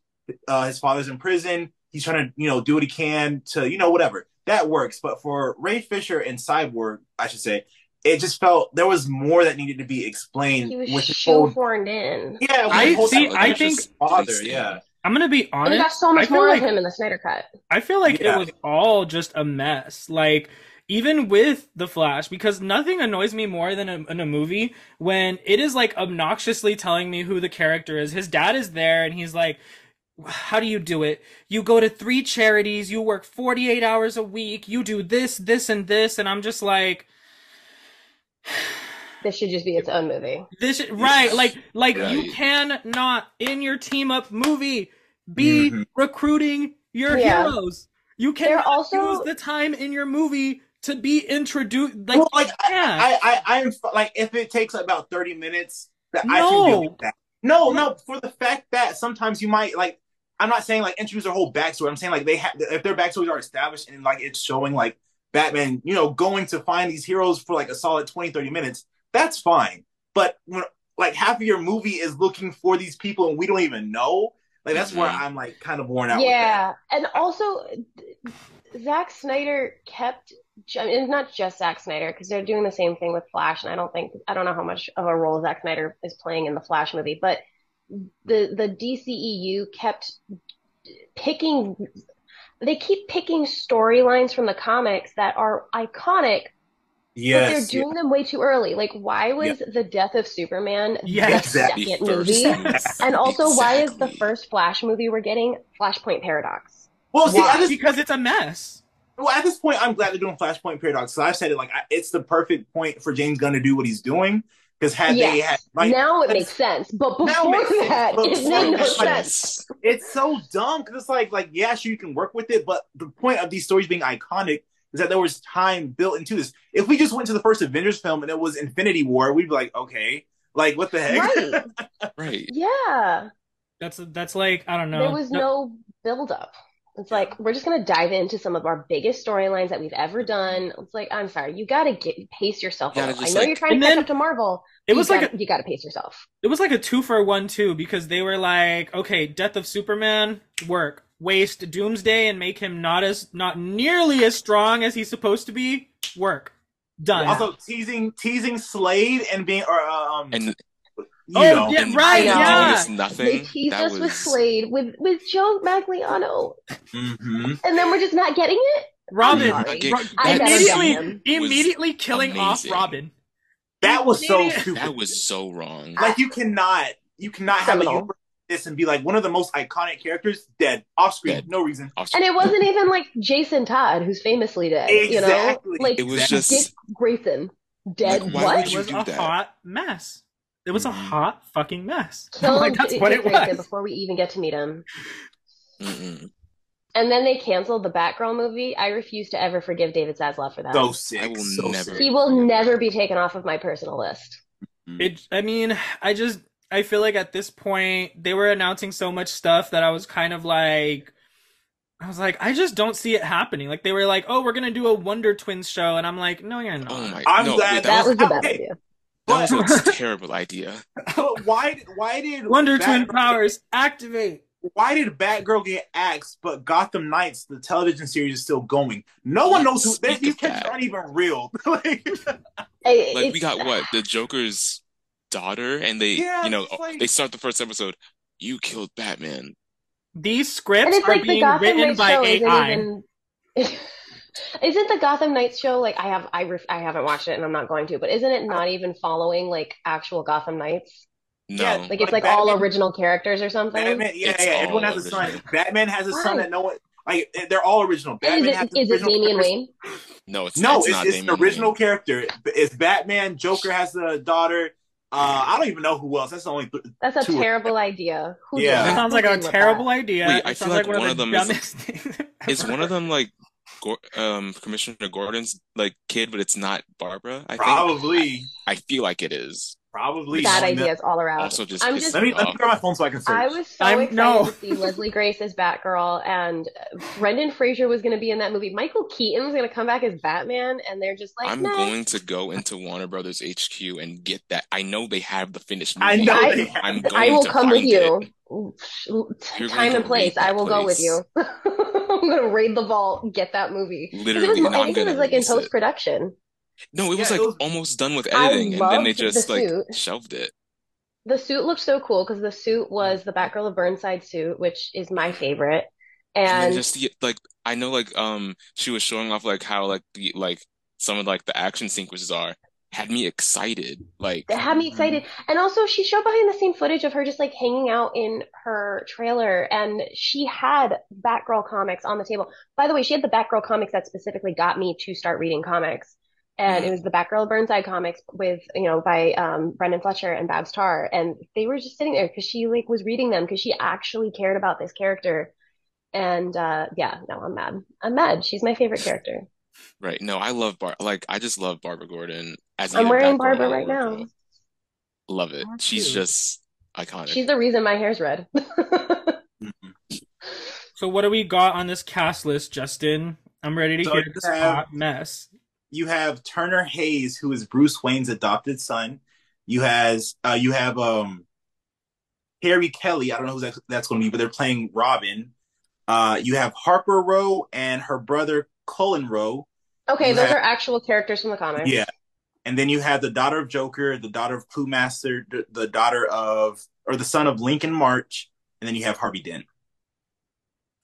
uh, his father's in prison. He's trying to you know do what he can to you know whatever that works. But for Ray Fisher and Cyborg, I should say, it just felt there was more that needed to be explained He was with his whole shoehorned in. yeah. I the see, I Fisher's think- father. Yeah, I'm gonna be And we got honest. so I much feel more like of him in the Snyder cut. I feel like Yeah. it was all just a mess. Like even with the Flash, because nothing annoys me more than a, in a movie when it is like obnoxiously telling me who the character is. His dad is there, and he's like. How do you do it? You go to three charities, you work 48 hours a week, you do this, this, and this, and I'm just like, This should just be its own movie. this, right, like, like you cannot in your team up movie be Mhm. recruiting your Yeah. heroes. You They're also- use the time in your movie to be introduced. Like, well, like yeah. I, I, I am like if it takes about thirty minutes, that I No. can deal with that. No, no, for the fact that sometimes you might like. I'm not saying like introduce their whole backstory. I'm saying like they have if their backstories are established and like it's showing like Batman, you know, going to find these heroes for like a solid 20, 30 minutes. That's fine. But when like half of your movie is looking for these people and we don't even know, like that's where Mhm. I'm like kind of worn out. with that. Yeah, and also Zack Snyder kept, I mean, it's not just Zack Snyder because they're doing the same thing with Flash, and I don't think I don't know how much of a role Zack Snyder is playing in the Flash movie, but the the DCEU kept picking, they keep picking storylines from the comics that are iconic, but they're Yes. doing them way too early. Like, why was the death of Superman Yes. the Exactly. second The movie? first- And also, why is the first Flash movie we're getting Flashpoint Paradox? Well, see, this, because it's a mess. well, at this point, I'm glad they're doing Flashpoint Paradox. So I've said it like I, it's the perfect point for James Gunn to do what he's doing. Because had they had Yes. like now it makes sense, but Now it before makes sense, that, but it before made no like, sense. it's so dumb because it's like like yeah, sure you can work with it, but the point of these stories being iconic is that there was time built into this. If we just went to the first Avengers film and it was Infinity War, we'd be like, okay, like what the heck? Right? Right. Yeah. That's that's like I don't know. There was no build up. It's like we're just gonna dive into some of our biggest storylines that we've ever done. It's like I'm sorry, you gotta get pace yourself a You. I know like- you're trying to And catch up to Marvel. It You was like gotta, a, you gotta pace yourself. it was like a two for one too because they were like, okay, Death of Superman work, waste Doomsday and make him not as not nearly as strong as he's supposed to be. Work done. Also teasing teasing Slade and being or uh, um And you Oh, know. yeah, right, the yeah. Always nothing. They teased that us was with Slade with with Joe Manganiello, hmm and then we're just not getting it. Robin, I'm. Ro- immediately, immediately killing off. Robin. That was so stupid. that was so wrong. like you cannot, you cannot have a universe like this and be like one of the most iconic characters dead off screen, Dead. no reason. And it wasn't even like Jason Todd, who's famously dead. You know, Exactly. like It was Exactly. just Dick Grayson dead. Like, why what? would It was do a that? hot mess. It was a Mhm. hot fucking mess. Kill like that's Dick what it Grayson was. before we even get to meet him. Mm-mm. And then they canceled the Batgirl movie. I refuse to ever forgive David Zaslav for that. So sick. I will so never- sick. he will never be taken off of my personal list. It. I mean, I just. I feel like at this point they were announcing so much stuff that I was kind of like. I was like, I just don't see it happening. Like they were like, "Oh, we're gonna do a Wonder Twins show," and I'm like, "No, you're not." Oh my! I'm no, glad wait, That that, was was, a bad okay. idea. that was a terrible idea. why? Why did Wonder Bat- Twin powers activate. Why did Batgirl get axed, but Gotham Knights, the television series, is still going? No one knows who they, these of characters aren't even real. like, I- Like we got what the Joker's daughter, and they, Yeah, you know, like- they start the first episode. You killed Batman. These scripts are like being written Knights by show AI. isn't even. Isn't the Gotham Knights show like I have I ref, I haven't watched it and I'm not going to, but isn't it not even following like actual Gotham Knights? No, Yeah, Like it's Like like all original characters or something. Batman, yeah, It's yeah. Everyone all has a son. original. Batman has a son Why? that no one like. They're all original. Batman is has it an is it Damian. Wayne? no, it's No, it's, it's, not it's an original Wayne. character. It's Batman. Joker has a daughter. Uh, I don't even know who else. That's the only. Th- That's a Two. terrible idea. Who Yeah. That that? sounds like a terrible that? idea. Wait, I feel like, like one of the them dumbest things. Is ever. one of them like um Commissioner Gordon's like kid, but it's not Barbara? I think probably, I feel like it is. Probably. Bad knowing that- ideas all around. Also, just I'm just Let me me let me grab my phone so I can search. I was so I'm- excited no. to see Leslie Grace as Batgirl, and uh, Brendan Fraser was going to be in that movie. Michael Keaton was going to come back as Batman, and they're just like, I'm nah. going to go into Warner Brothers HQ and get that. I know they have the finished I movie. know I- they have. I'm going I will to come with you. it. Time and place. I that will go with you. I'm going to raid the vault, get that movie. Literally, it was, and I think it was like in post production. No, it was like it was- almost done with editing, and then they loved the just like suit. shelved it. The suit looked so cool because the suit was the Batgirl of Burnside suit, which is my favorite. And And just the, like I know like um she was showing off like how like the like some of like the action sequences are had me excited. Like it had me excited. And also, she showed behind the scene footage of her just like hanging out in her trailer, and she had Batgirl comics on the table. By the way, she had the Batgirl comics that specifically got me to start reading comics. And it was the Batgirl of Burnside comics with, you know, by um, Brenden Fletcher and Babs Tarr. And they were just sitting there because she like was reading them because she actually cared about this character. And uh, yeah, no, I'm mad. I'm mad. She's my favorite character. right. No, I love Bar like I just love Barbara Gordon as I'm wearing Barbara or right now. Girl. Love it. Aren't She's you? just iconic. She's the reason my hair's red. So what do we got on this cast list, Justin? I'm ready to So hear you this have- hot mess. You have Turner Hayes, who is Bruce Wayne's adopted son. You has uh, you have um Carrie Kelley. I don't know who that's, that's going to be, but they're playing Robin. Uh, you have Harper Row and her brother Cullen Row. Okay, You those have- are actual characters from the comics. Yeah, and then you have the daughter of Joker, the daughter of Clue Master, the, the daughter of or the son of Lincoln March, and then you have Harvey Dent.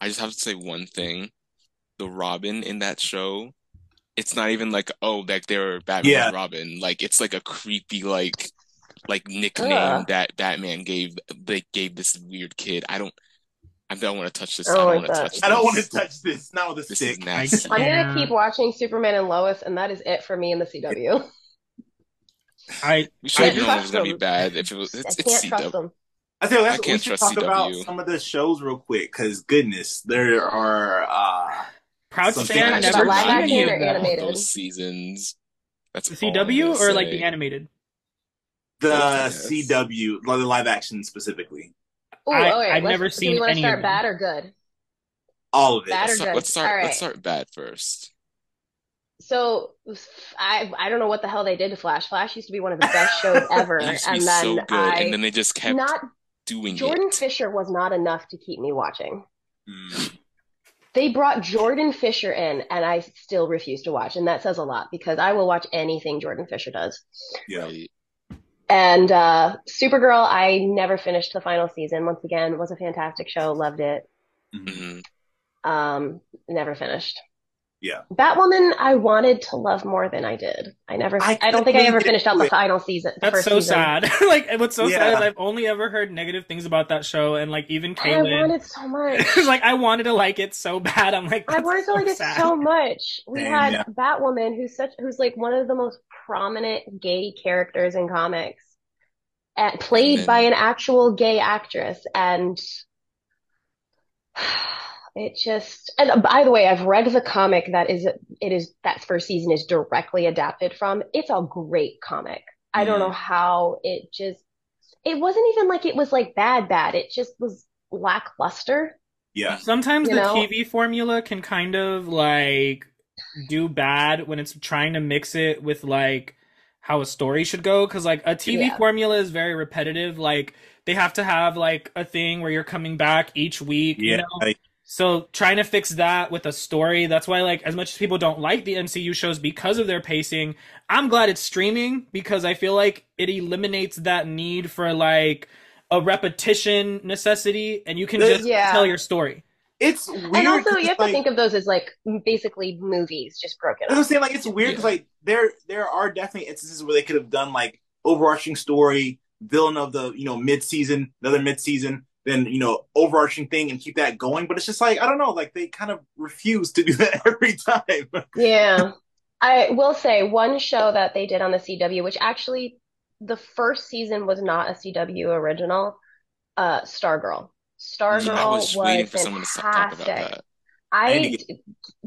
I just have to say one thing. The Robin in that show, it's not even like, oh, like they're Batman Yeah. and Robin. Like it's like a creepy like like nickname Ugh. that Batman gave they gave this weird kid. I don't I don't want to touch this. I I don't don't like want to touch I don't want this. to touch this. Not with a This is nasty. I'm gonna keep watching Superman and Lois, and that is it for me in the CW. I We should have can't known it was gonna be trust bad if it was I it's, can't it's trust CW. them. I tell you, that's, I can't we should trust talk about CW. some of the shows real quick because goodness, there are. uh proud Some fan things- never Live seen action any or of them. animated? Those seasons. That's The CW gonna or like the animated? The Yes. CW, like the live action specifically, Ooh, I- okay, I've let's- never do seen we want any to of start them. bad or good? all of it. Bad Let's start, good? let's start All let's start bad first. So I I don't know what the hell they did to Flash. Flash used to be one of the best shows ever, It used to and be then so good, I and then they just kept not doing Jordan it. Fisher was not enough to keep me watching. Mm. They brought Jordan Fisher in, and I still refuse to watch, and that says a lot because I will watch anything Jordan Fisher does. Yeah. And uh, Supergirl, I never finished the final season. Once again, was a fantastic show. Loved it. Mhm. Um, never finished. Yeah. Batwoman, I wanted to love more than I did. I never. I I, don't think I ever finished out the final season. The That's first so season. sad. like what's so sad is I've only ever heard negative things about that show, and like even And I wanted so much. like I wanted to like it so bad. I'm like, I that's wanted to so like it so much. We Same, had yeah. Batwoman, who's such, who's like one of the most prominent gay characters in comics, and played then- by an actual gay actress, and it just. And by the way, I've read the comic that is it is that first season is directly adapted from. It's a great comic. I don't Mm. know how it just. It wasn't even like it was like bad, bad. It just was lackluster. Yeah. Sometimes You the know? TV formula can kind of like do bad when it's trying to mix it with like how a story should go because like a TV Yeah. formula is very repetitive like they have to have like a thing where you're coming back each week you Yeah. know like, so trying to fix that with a story that's why like as much as people don't like the MCU shows because of their pacing I'm glad it's streaming because I feel like it eliminates that need for like a repetition necessity and you can The- just Yeah. tell your story it's weird. And also, 'cause, you have to think of those as like basically movies, just broken That's I'm saying. Like it's weird because Yeah. like there there are definitely instances where they could have done like overarching story, villain of the you know mid season, another mid season, then you know overarching thing and keep that going. But it's just like I don't know, like they kind of refuse to do that every time. Yeah. I will say one show that they did on the CW, which actually the first season was not a CW original, uh, Stargirl. Stargirl I was waiting was for someone to talk about fantastic. that. I need I, to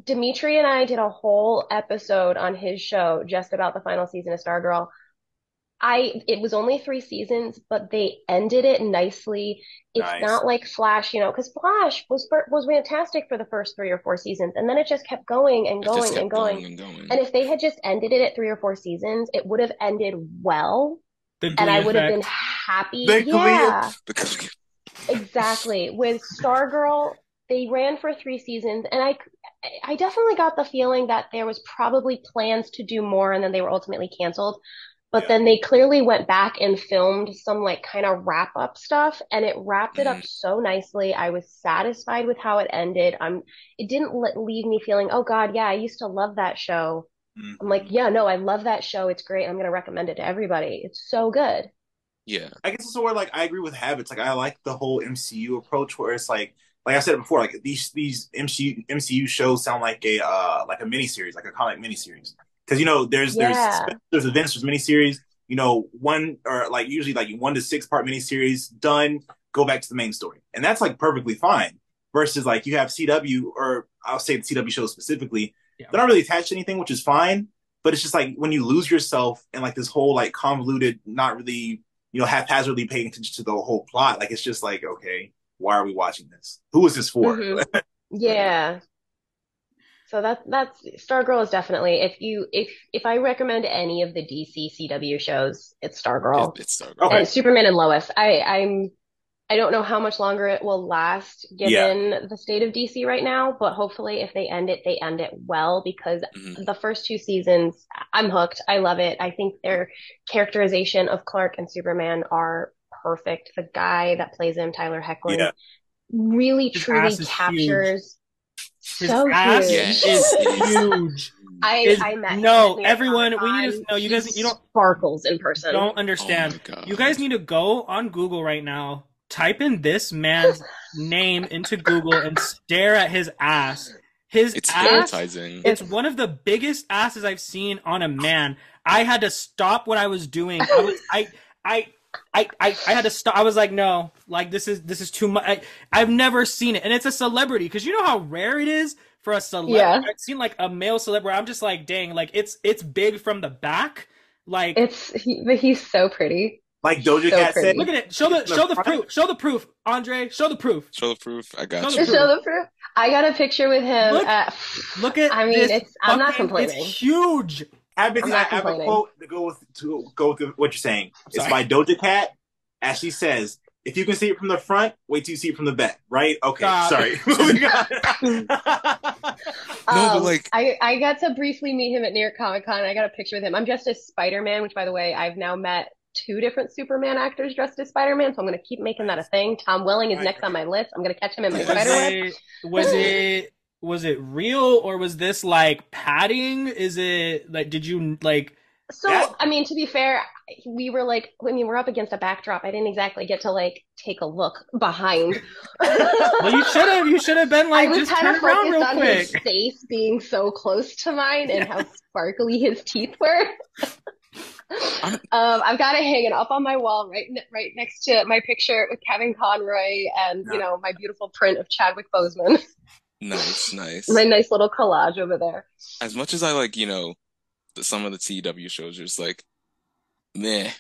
Dimitri and I did a whole episode on his show just about the final season of Stargirl. I, it was only three seasons, but they ended it nicely. It's Nice. not like Flash, you know, because Flash was was fantastic for the first three or four seasons, and then it just kept going and going and going. and going. And if they had just ended it at three or four seasons, it would have ended well, the and I would have been happy. The Yeah. Exactly. With Stargirl, they ran for three seasons, and I, I definitely got the feeling that there was probably plans to do more, and then they were ultimately canceled. But Yeah. then they clearly went back and filmed some like kind of wrap up stuff, and it wrapped it up Mhm. so nicely. I was satisfied with how it ended. I'm, it didn't let, leave me feeling, oh God, yeah, I used to love that show. Mhm. I'm like, yeah, no, I love that show. It's great. I'm going to recommend it to everybody. It's so good. yeah. I guess it's where like I agree with Habitz. Like I like the whole MCU approach where it's like like I said before, like these these MCU MCU shows sound like a uh like a miniseries, like a comic miniseries. Because you know there's Yeah. there's there's events, there's miniseries. You know one or like usually like one to six part miniseries done, go back to the main story, and that's like perfectly fine. Versus like you have CW or I'll say the CW shows specifically, Yeah. they're not really attached to anything, which is fine. But it's just like when you lose yourself in like this whole like convoluted, not really you know, haphazardly paying attention to the whole plot. Like it's just like, okay, why are we watching this? Who is this for? Mhm. Yeah. So that that's Stargirl is definitely if you if if I recommend any of the DC CW shows, it's Stargirl It, it's Stargirl. Okay. and Superman and Lois. I I'm I don't know how much longer it will last given the state of DC right now, but hopefully if they end it, they end it well because Mhm. the first two seasons, I'm hooked. I love it. I think their characterization of Clark and Superman are perfect. The guy that plays him, Tyler Hoechlin, Yeah. really His truly ass is captures His so ass huge. Is huge. I Is- I met no, at everyone, we need to Con. know. You guys, you don't sparkles in person. don't understand. Oh. You guys need to go on Google right now. Type in this man's name into Google and stare at his ass. His It's ass. hypnotizing. It's one of the biggest asses I've seen on a man. I had to stop what I was doing. I was I I I I, I had to stop. I was like, no, like this is this is too much. I, I've never seen it, and it's a celebrity because you know how rare it is for a celebrity. Yeah. I've seen like a male celebrity. I'm just like, dang, like it's it's big from the back. Like, It's he, but he's so pretty. Like Doja So Cat said, look at it. Show the show the proof. Show the proof, Andrey. Show the proof. Show the proof. I got Show you. the show the proof, I got a picture with him. Look- at, Look at. I mean, this it's- I'm not complaining. It's huge. Habits. I'm I have a quote to go with to go with what you're saying. It's by Doja Cat. As she says, if you can see it from the front, wait till you see it from the back. Right? Okay. Stop. Sorry. Moving on. No, but um, like- I I got to briefly meet him at New York Comic Con. I got a picture with him. I'm dressed as Spider Man, which by the way, I've now met two different Superman actors dressed as Spider-Man, so I'm gonna keep making that a thing. Tom Welling is next on my list. I'm gonna catch him in my spider web. it, was it was it real or was this like padding? Is it like did you like So, That- I mean, to be fair, we were like, I mean, we're up against a backdrop. I didn't exactly get to like take a look behind. well you should have you should have been like I was just kind turn of around real on quick. his face being so close to mine and how sparkly his teeth were. Um, I've got it hanging up on my wall, right, right next to my picture with Kevin Conroy and you know my beautiful print of Chadwick Boseman. Nice, nice. my nice little collage over there. As much as I like, you know, the, some of the CW shows, are just like, meh.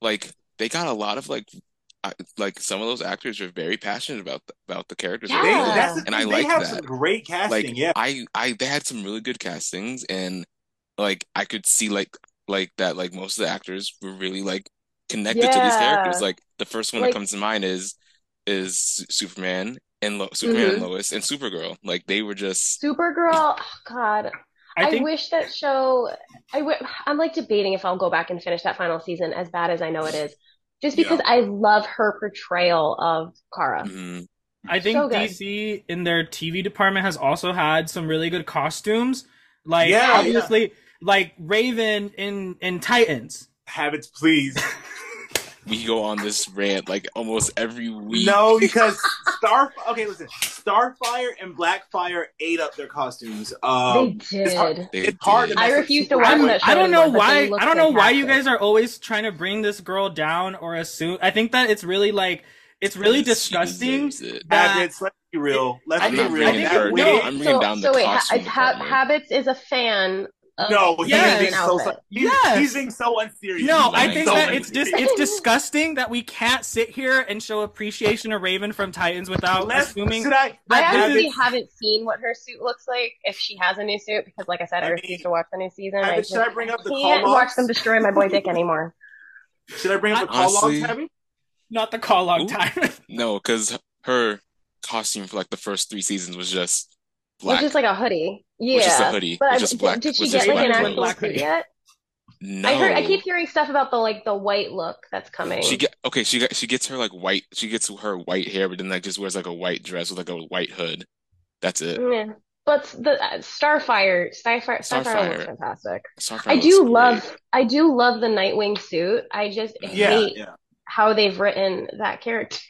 Like they got a lot of like, I, like some of those actors are very passionate about the, about the characters that They, they Yeah. that's the And I like that. some great casting. like yeah, I I they had some really good castings and like I could see like like that like most of the actors were really like connected to these characters. Like the first one Like- that comes to mind is is Superman and Lo Superman and Mhm. Lois and Supergirl. Like they were just Supergirl, oh God, I I think wish that show. I w- I'm like debating if I'll go back and finish that final season, as bad as I know it is, just Yeah. because I love her portrayal of Kara. mhm. I think So. DC in their TV department has also had some really good costumes. Like Yeah, obviously like Raven in in Titans. Habitz, please. we go on this rant like almost every week. No, because Star. Okay, listen. Starfire and Blackfire ate up their costumes. Um, they it's hard- did. They it's hard did. to I refuse to Superboy. watch that show I don't know anymore, but they why I don't know why you guys are always trying to bring this girl down or assume I think that it's really like it's really disgusting. deserves it. that- Habitz. Let's be real. Let's I be real. I think That it- wig- no, I'm bringing so, down so wait, ha- ha- Habitz is a fan. Of No, he's Yes. being so. outfit. He's, Yes. he's being so unserious. No, He's I think so that it's just unserious. it's disgusting that we can't sit here and show appreciation of Raven from Titans without Let's- assuming should I? I that this honestly is- haven't seen what her suit looks like if she has a new suit because, like I said, I I refuse mean, to watch the new season. Habit, I should I bring up the can't call watch them destroy my boy Dick anymore. Should I bring up the call Honestly- logs, Habit? not the call log Ooh. time. No, because her costume for like the first three seasons was just black. It's just like a hoodie. Yeah. Was just a hoodie. But Was I- just did- black- did she was get just like an black- actual black suit hoodie. yet? no. I heard I keep hearing stuff about the like the white look that's coming. She get okay. She got she gets her like white. She gets her white hair, but then like just wears like a white dress with like a white hood. That's it. Yeah. But the uh, Starfire, Starfire, Starfire Starfire. looks fantastic. Starfire I looks do great. love, I do love the Nightwing suit. I just Yeah, hate yeah. how they've written that character.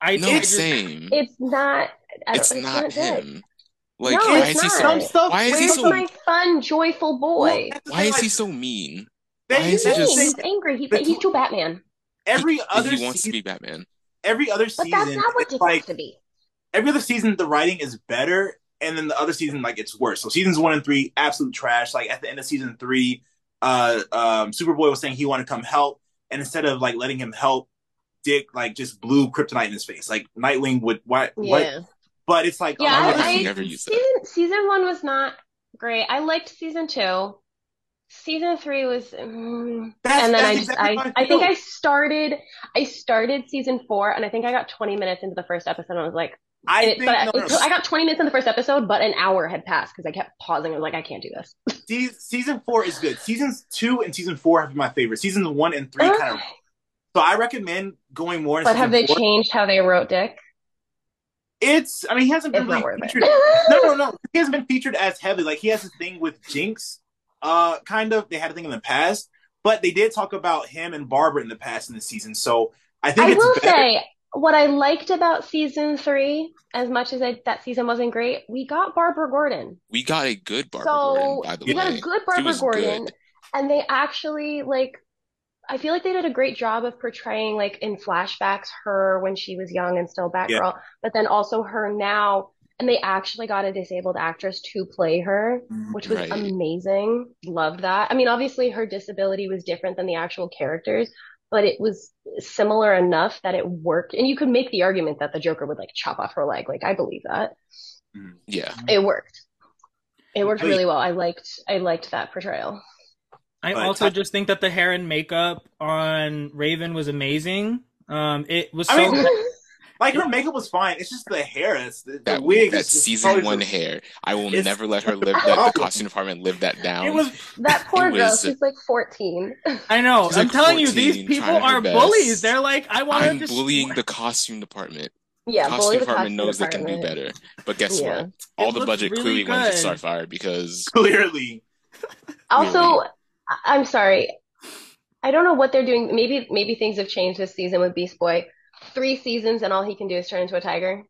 I know. I just- same. It's not. I don't- It's not him. Like, No, why it's is he not. so? Some stuff. Why is he Where's so? my fun, joyful boy? Well, Why thing, is he so mean? why he's is he just- He's angry. He, the- he's too Batman. every He, other he wants to season, be Batman. every other season, But that's not what it's Dick like wants to be. every other season the writing is better and then the other season like it's worse so seasons one and three absolute trash like at the end of season three uh um superboy was saying he wanted to come help and instead of like letting him help dick like just blew kryptonite in his face like nightwing would what what Yeah. But it's like Yeah, oh, I- I- never that? Season season one was not great. I liked season two. Season three was, mm, That's- and then I just exactly I I I think. I started I started season four, and I think I got 20 minutes into the first episode, and I was like, i it- think no, no. I got 20 minutes in the first episode, but an hour had passed because I kept pausing. I was like, I can't do this. Se- season four is good seasons two and season four have been my favorite seasons one and three kind of so i recommend going more But have they four. changed how they wrote Dick? It's i mean he hasn't been really worth featured it. no, no, no. He hasn't been featured as heavily. Like he has a thing with Jinx, uh, kind of. They had a thing in the past, but they did talk about him and Barbara in the past in the season. So I think I it's will better. say what I liked about season three, as much as I, that season wasn't great, we got Barbara Gordon. We got a good Barbara so Gordon, by the we way. got a good Barbara Gordon, good. and they actually like. I feel like they did a great job of portraying, like in flashbacks, her when she was young and still Batgirl, but then also her now. And they actually got a disabled actress to play her, mm-hmm. which was Right. amazing. Loved that. I mean, obviously her disability was different than the actual characters, but it was similar enough that it worked. And you could make the argument that the Joker would like chop off her leg. Like I believe that. Mm-hmm. Yeah. It worked. It worked I mean- really well. I liked I liked that portrayal. I But also Ti- just think that the hair and makeup on Raven was amazing. Um, it was I so mean- Like her makeup was fine. It's just the hair. It's the, the That wig. That season always- one hair. I will never let her live that the costume department live that down. It was That poor girl, was- she's like 14. I know. She's I'm like telling you, these people are bullies. They're like, I want I'm to just bullying the costume department. Yeah, bully costume the department costume knows they can do better. But guess Yeah. what? All It the budget really clearly went to. Starfire because clearly. Also, Really? I- I'm sorry. I don't know what they're doing. Maybe maybe things have changed this season with Beast Boy. Three seasons and all he can do is turn into a tiger.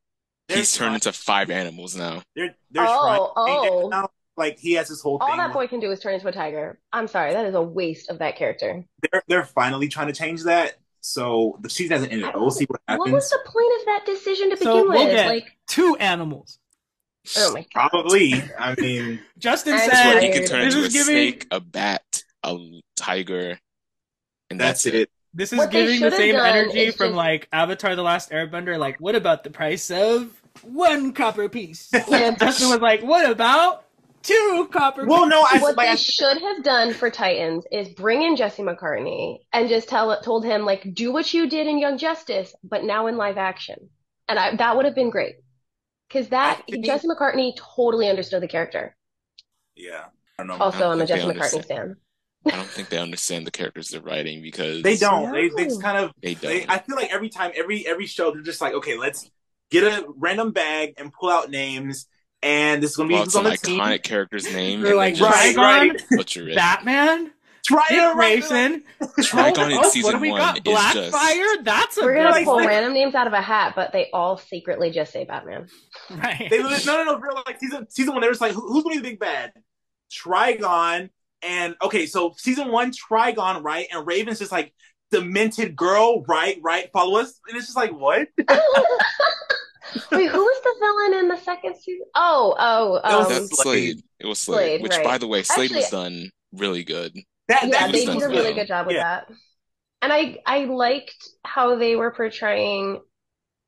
They're he's turned trying- into five animals now. They're they're Oh, trying to change oh. now. Like he has this whole All thing. that boy can do is turn into a tiger. I'm sorry, that is a waste of that character. they're they're finally trying to change that. So the season hasn't ended. We'll see what happens. What was the point of that decision to begin we'll with? get Like, two animals. oh my god. Probably. I mean, Justin I'm said he can turn into a giving snake, a bat, a tiger, and that's that's, it. this is What giving the same energy is from just- like Avatar: The Last Airbender. Like, what about the price of one copper piece? Yeah, Justin was like, what about two copper? Well, no, I what they I, should have done for Titans is bring in Jesse McCartney and just tell told him like do what you did in Young Justice, but now in live action, and I, that would have been great because that think- Jesse McCartney totally understood the character. yeah. I don't know. Also, I'm a think they Jesse McCartney fan. I don't think they understand the characters they're writing because They don't. They they just kind of. They They, don't. I feel like every time, every every show, they're just like, okay, let's get a random bag and pull out names, and this is gonna be Well, who's it's an on the team. character's name. They're like, they just Right, Trigon, right. butcher. Batman, Try Dick it, right? Grayson. Trigon in season what do we one got? is just Blackfire. That's a We're gonna like- pull one. random names out of a hat, but they all secretly just say Batman. Right. They no no no. Real like season season one, they were just like, who's gonna be the big bad? Trigon and okay, so season one, Trigon, right? And Raven's just like demented girl, right? Right? Follow us, and it's just like what? Wait, who was the villain in the second season? Oh, oh, That was um, That's Slade. It was Slade. Slade, which, right. by the way, Slade was done really good. That yeah, that they did a really good job with Yeah. that. And I I liked how they were portraying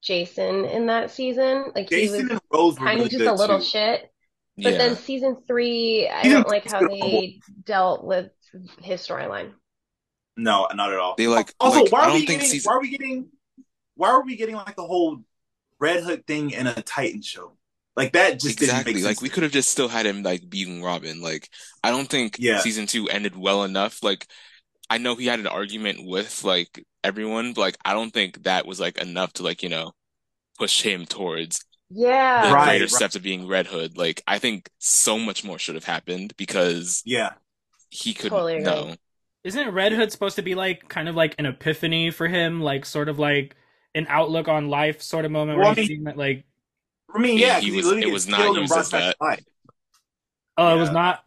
Jason in that season. Like he Jason was and Rose were kind really of just a little too. shit. But yeah. then season three, I Season don't like how three- they dealt with his storyline. No, not at all. They like Also, like why I are don't we think getting? season Why are we getting? Why are we getting like the whole Red Hood thing in a Titan show? Like that just didn't exactly make like we could have just still had him like beating Robin. Like I don't think Yeah. season two ended well enough. Like I know he had an argument with like everyone, but like I don't think that was like enough to like, you know, push him towards the Yeah. Right, greater right. steps of being Red Hood. Like I think so much more should have happened because Yeah, he couldn't Totally agree. no. Isn't Red Hood supposed to be like kind of like an epiphany for him, like sort of like an outlook on life sort of moment Well, where I he's mean- seeing that like I mean, He- yeah, was- it was not killed used as that. life. oh it was not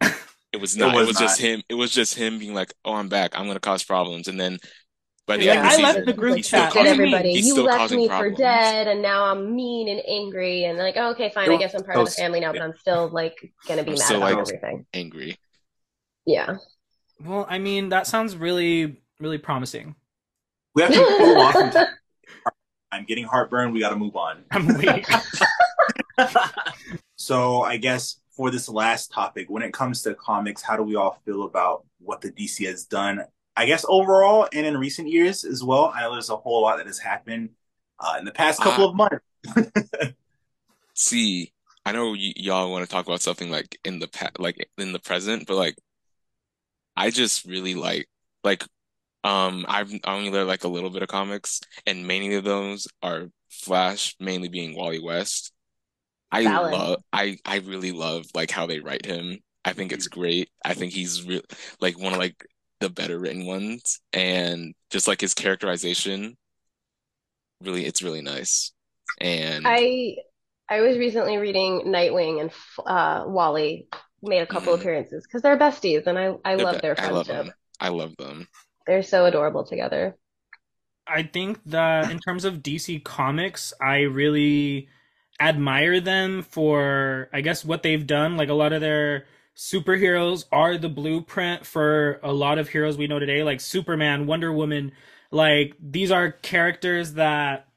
It was It not. It was was, just him. It was just him being like, "Oh, I'm back. I'm gonna cause problems." And then by the Like, end of I the left the group he's chat. Get What do you causing- mean? everybody. he's You left me problems. for dead, and now I'm mean and angry, and like, oh, okay, fine. I guess I'm part of the family now, but I'm still like gonna be I'm mad still, about like- everything. Angry. Yeah. well i mean that sounds really really promising We have to move on. I'm getting heartburn. We got to move on. i'm weak So I guess for this last topic, when it comes to comics, how do we all feel about what the DC has done? I guess overall and in recent years as well. I know there's a whole lot that has happened uh, in the past couple Uh, of months. See, I know y y'all want to talk about something like in the pa like in the present, but like I just really like like um I've I only read like a little bit of comics, and many of those are Flash, mainly being Wally West. I Valid. love I I really love like how they write him. I think it's great. I think he's re like one of like the better written ones, and just like his characterization, really, it's really nice. And I I was recently reading Nightwing and uh, Wally made a couple Mhm. appearances because they're besties, and I I they're love be- their I love friendship. them. I love them. They're so adorable together. I think that in terms of DC Comics, I really admire them for, I guess, what they've done. Like a lot of their superheroes are the blueprint for a lot of heroes we know today, like Superman, Wonder Woman. Like these are characters that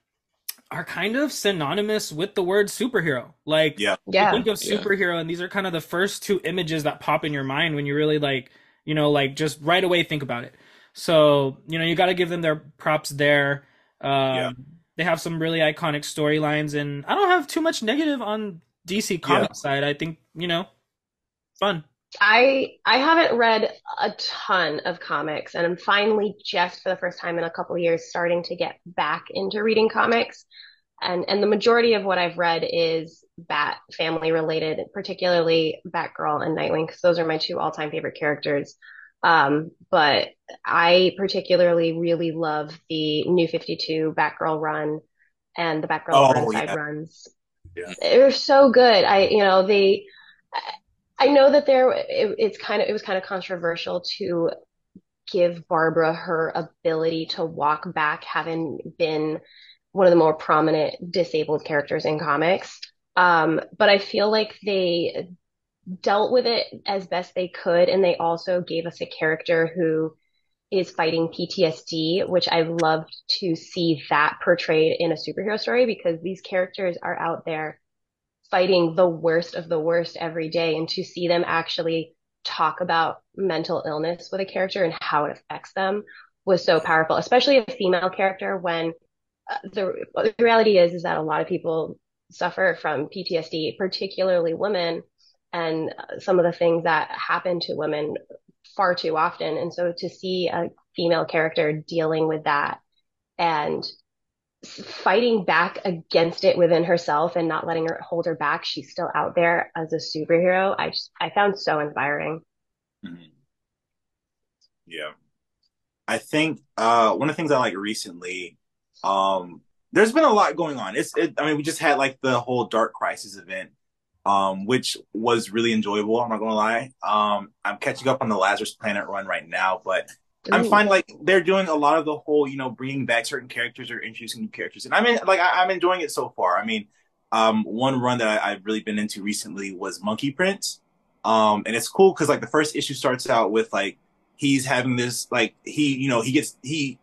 are kind of synonymous with the word superhero. Like Yeah. you Yeah. think of Yeah. superhero and these are kind of the first two images that pop in your mind when you really like you know like just right away think about it so you know you got to give them their props there um Yeah. they have some really iconic storylines, and I don't have too much negative on DC comic yeah. side. I think you know, fun. I I haven't read a ton of comics, and I'm finally just for the first time in a couple years starting to get back into reading comics. And and the majority of what I've read is Bat family related, particularly Batgirl and Nightwing, because those are my two all time favorite characters. Um, but I particularly really love the New 52 Batgirl run and the Batgirl oh, yeah. runs. Yeah. They're so good. I, you know, they, I know that there, it, it's kind of, it was kind of controversial to give Barbara her ability to walk back, having been one of the more prominent disabled characters in comics. Um, but I feel like they dealt with it as best they could. And they also gave us a character who is fighting PTSD, which I loved to see that portrayed in a superhero story because these characters are out there fighting the worst of the worst every day. And to see them actually talk about mental illness with a character and how it affects them was so powerful, especially a female character when uh, the, the reality is, is that a lot of people suffer from PTSD, particularly women and some of the things that happen to women far too often. And so to see a female character dealing with that and fighting back against it within herself and not letting her hold her back, she's still out there as a superhero. I just, I found so inspiring. Mm-hmm. Yeah. I think uh, one of the things I like recently, um, there's been a lot going on. It's, it, I mean, we just had like the whole Dark Crisis event um, which was really enjoyable. I'm not gonna lie. Um, I'm catching up on the Lazarus Planet run right now, but I'm finding like they're doing a lot of the whole, you know, bringing back certain characters or introducing new characters, and I mean, like I, am enjoying it so far. I mean, um, one run that I, have really been into recently was Monkey Prince, um, and it's cool because like the first issue starts out with like he's having this like he, you know, he gets he.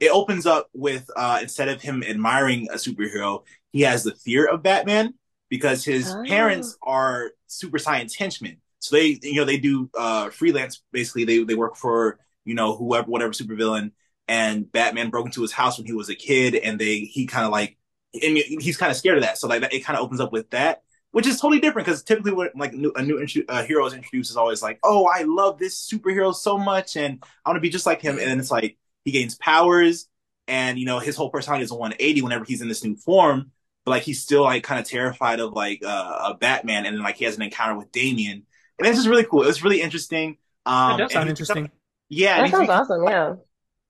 It opens up with uh, instead of him admiring a superhero, he has the fear of Batman because his oh. parents are super science henchmen. So they, you know, they do uh, freelance. Basically, they they work for you know whoever, whatever supervillain. And Batman broke into his house when he was a kid, and they he kind of like, and he's kind of scared of that. So like it kind of opens up with that, which is totally different because typically when like new, a new uh, hero is introduced is always like, oh, I love this superhero so much, and I want to be just like him. And then it's like he gains powers, and you know his whole personality is a 180 whenever he's in this new form but like he's still like kind of terrified of like uh, a Batman, and then like he has an encounter with Damian, and it's just really cool. It's really interesting. Um, that does sound interesting. Yeah, that sounds awesome. Yeah.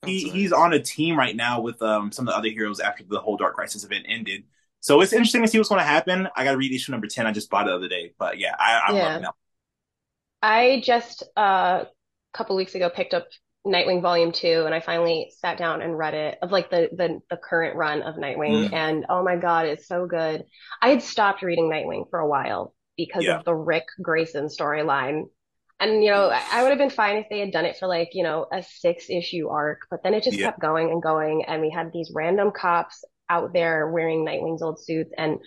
He, he's on a team right now with um, some of the other heroes after the whole Dark Crisis event ended. So it's interesting to see what's going to happen. I got to read issue number 10. I just bought it the other day. But yeah, I, I'm yeah. loving it. I just uh, a couple weeks ago picked up Nightwing Volume Two, and I finally sat down and read it of like the the, the current run of Nightwing, mm. and oh my god, it's so good. I had stopped reading Nightwing for a while because yeah. of the Ric Grayson storyline. And you know, I would have been fine if they had done it for like, you know, a six issue arc, but then it just yeah. kept going and going. And we had these random cops out there wearing Nightwing's old suits and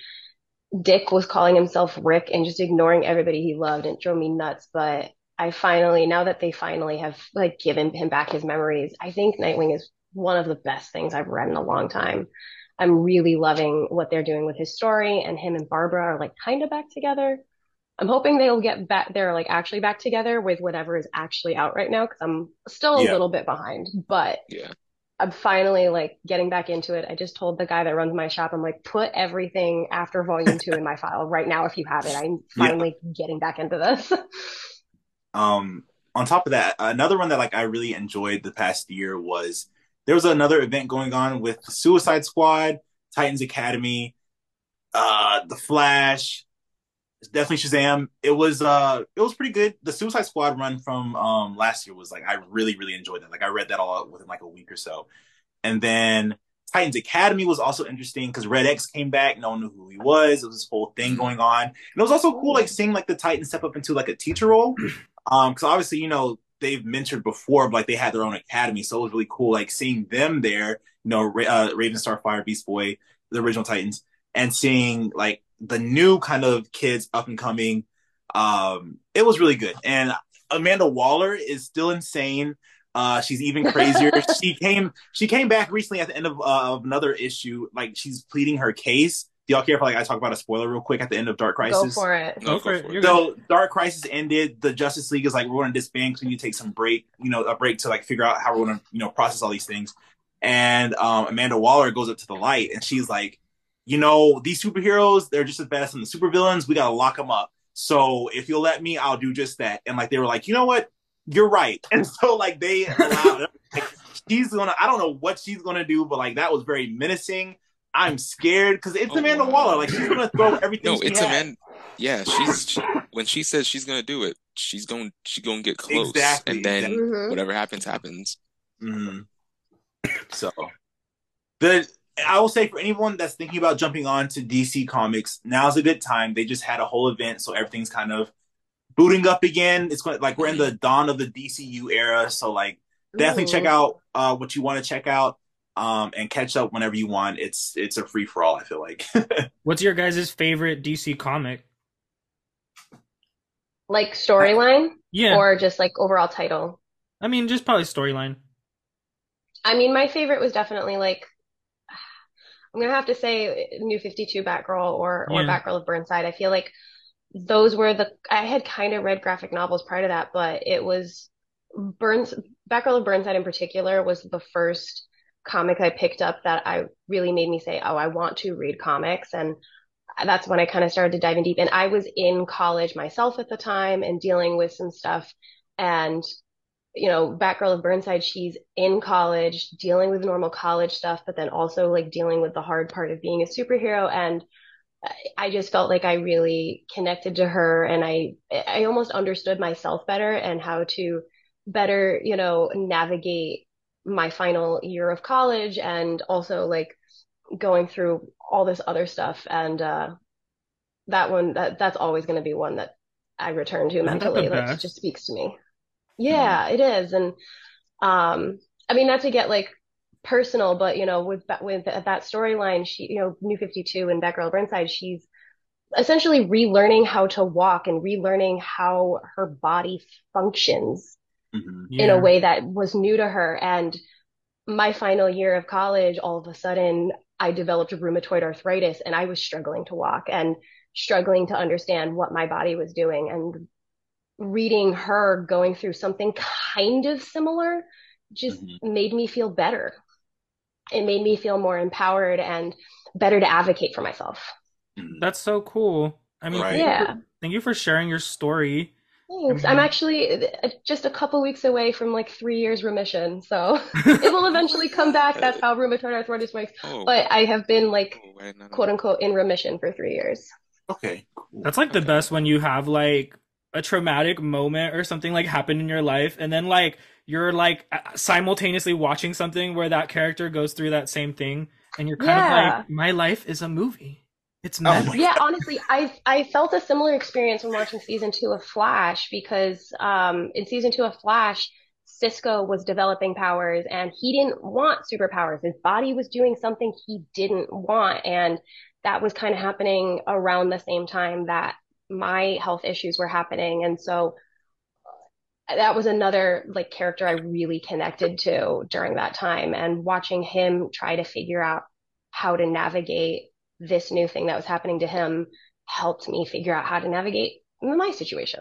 Dick was calling himself Ric and just ignoring everybody he loved and it drove me nuts. But I finally, now that they finally have like given him back his memories, I think Nightwing is one of the best things I've read in a long time. I'm really loving what they're doing with his story and him and Barbara are like kind of back together. I'm hoping they'll get back, they're like actually back together with whatever is actually out right now. Cause I'm still a yeah. little bit behind, but yeah. I'm finally like getting back into it. I just told the guy that runs my shop, I'm like, put everything after volume two in my file right now if you have it. I'm finally yeah. getting back into this. Um, on top of that, another one that like I really enjoyed the past year was there was another event going on with Suicide Squad, Titans Academy, uh, The Flash, definitely Shazam. It was uh it was pretty good. The Suicide Squad run from um last year was like I really really enjoyed that. Like I read that all within like a week or so. And then Titans Academy was also interesting because Red X came back. No one knew who he was. It was this whole thing mm-hmm. going on. And it was also cool, like seeing like the Titans step up into like a teacher role. Um, because obviously, you know, they've mentored before, but like they had their own academy, so it was really cool, like seeing them there. You know, uh, Raven, Starfire, Beast Boy, the original Titans, and seeing like the new kind of kids up and coming. Um, it was really good, and Amanda Waller is still insane. Uh, she's even crazier. she came she came back recently at the end of, uh, of another issue. Like she's pleading her case. Do y'all care if like I talk about a spoiler real quick at the end of Dark Crisis? Go for it. No, Go for it. You're So Dark Crisis ended. The Justice League is like we're going to disband because you take some break, you know, a break to like figure out how we're going to you know process all these things. And um, Amanda Waller goes up to the light and she's like, you know, these superheroes they're just as bad as some of the supervillains. We got to lock them up. So if you'll let me, I'll do just that. And like they were like, you know what, you're right. And so like they allowed. like, she's gonna. I don't know what she's gonna do, but like that was very menacing. I'm scared because it's Oh, Amanda wow. Waller. Like she's gonna throw everything. No, she it's has. Amanda. Yeah, she's she, when she says she's gonna do it, she's gonna she's gonna get close, Exactly, and then exactly. Mhm. whatever happens happens. Mhm. So, the I will say for anyone that's thinking about jumping on to DC Comics, now's a good time. They just had a whole event, so everything's kind of booting up again. It's going like we're in the dawn of the DCU era, so like definitely check out uh, what you want to check out um, and catch up whenever you want. It's it's a free for all. I feel like. What's your guys' favorite DC comic? Like storyline Yeah, or just like overall title? I mean, just probably storyline. I mean, my favorite was definitely like I'm gonna have to say eh, New 52 Batgirl or or Yeah. Batgirl of Burnside. I feel like those were the I had kind of read graphic novels prior to that, but it was Burns Batgirl of Burnside in particular was the first comic I picked up that I really made me say, "Oh, I want to read comics." And that's when I kind of started to dive in deep. And I was in college myself at the time and dealing with some stuff and you know, Batgirl of Burnside, she's in college dealing with normal college stuff, but then also like dealing with the hard part of being a superhero. And I- just felt like I really connected to her and I, I almost understood myself better and how to better, you know, navigate my final year of college and also like going through all this other stuff. And, uh, that one, that, that's always going to be one that I return to Isn't that the mentally. That best? just speaks to me. Yeah, it is. And um, I mean, not to get like personal, but you know, with that with that storyline, she, you know, New 52 and Batgirl Burnside, she's essentially relearning how to walk and relearning how her body functions Mhm. in a way that was new to her. And my final year of college, all of a sudden, I developed rheumatoid arthritis and I was struggling to walk and struggling to understand what my body was doing. And reading her going through something kind of similar just Mhm. made me feel better. It made me feel more empowered and better to advocate for myself. Mhm. That's so cool. I mean, Right. thank you Yeah. for- thank you for sharing your story. Thanks. I'm actually uh, just a couple weeks away from like three years remission, so it will eventually come back. That's how rheumatoid arthritis works. Oh, But I have been like oh, I did not know quote unquote in remission for three years. Okay. Cool. That's like the best when you have like a traumatic moment or something like happened in your life, and then like you're like simultaneously watching something where that character goes through that same thing, and you're kind of Yeah. like, my life is a movie. It's Oh meant. my Yeah, honestly, I I felt a similar experience when watching season two of Flash because um in season two of Flash, Cisco was developing powers and he didn't want superpowers. His body was doing something he didn't want, and that was kind of happening around the same time that my health issues were happening, and so that was another like character I really connected to during that time, and watching him try to figure out how to navigate this new thing that was happening to him helped me figure out how to navigate my situation.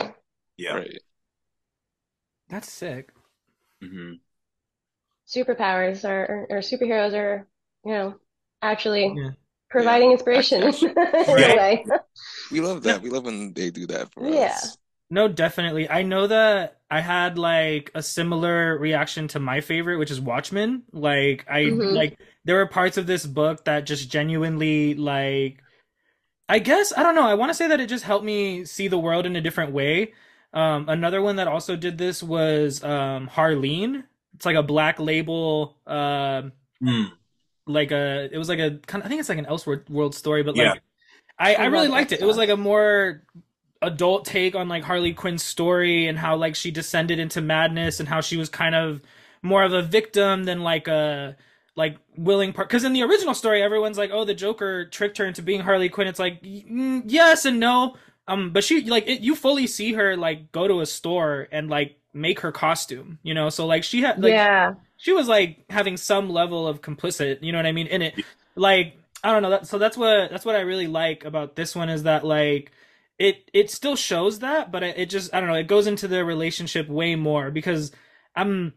Yeah. Right. That's sick. hmm Superpowers are, or superheroes are, you know, actually Yeah. Providing inspiration Actually- in a Right. way. We love that. We love when they do that for Yeah. us. No, definitely. I know that I had like a similar reaction to my favorite, which is Watchmen. Like I Mhm. like there were parts of this book that just genuinely like I guess I don't know. I want to say that it just helped me see the world in a different way. Um, another one that also did this was um, Harleen. It's like a black label um, Mm. Like a it was like a kind of, I think it's like an Elseworld world story, but Yeah. like I, I I really liked that it. It was like a more adult take on like Harley Quinn's story and how like she descended into madness and how she was kind of more of a victim than like a like willing part because in the original story everyone's like oh the joker tricked her into being harley quinn it's like mm, yes and no um but she like it, you fully see her like go to a store and like make her costume, you know? So like she had like yeah. She was like having some level of complicit, you know what I mean, in it. Like I don't know, that, so that's what that's what I really like about this one is that like it it still shows that, but it, it just I don't know, it goes into the relationship way more because I'm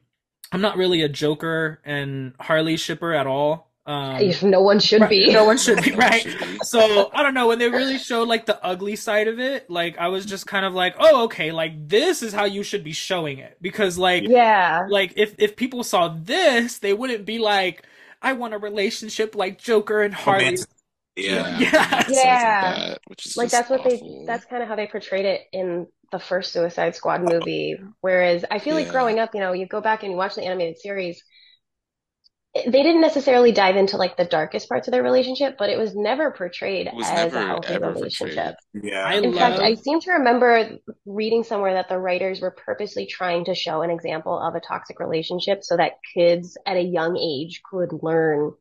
I'm not really a Joker and Harley shipper at all. Um, no one should right, be. No one should be, right? So I don't know when they really showed like the ugly side of it. Like I was just kind of like, oh, okay, like this is how you should be showing it because like Yeah. like if if people saw this, they wouldn't be like, I want a relationship like Joker and Harley. Romantic- Yeah. Yeah. Yeah. Like that, Like just that's what they that's kind of how they portrayed it in the first Suicide Squad movie. Whereas I feel like growing up, you know, you go back and you watch the animated series, it- they didn't necessarily dive into like the darkest parts of their relationship, but it was never portrayed was as a never, healthy ever relationship. Yeah. I In fact, I seem to remember reading somewhere that the writers were purposely trying to show an example of a toxic relationship so that kids at a young age could learn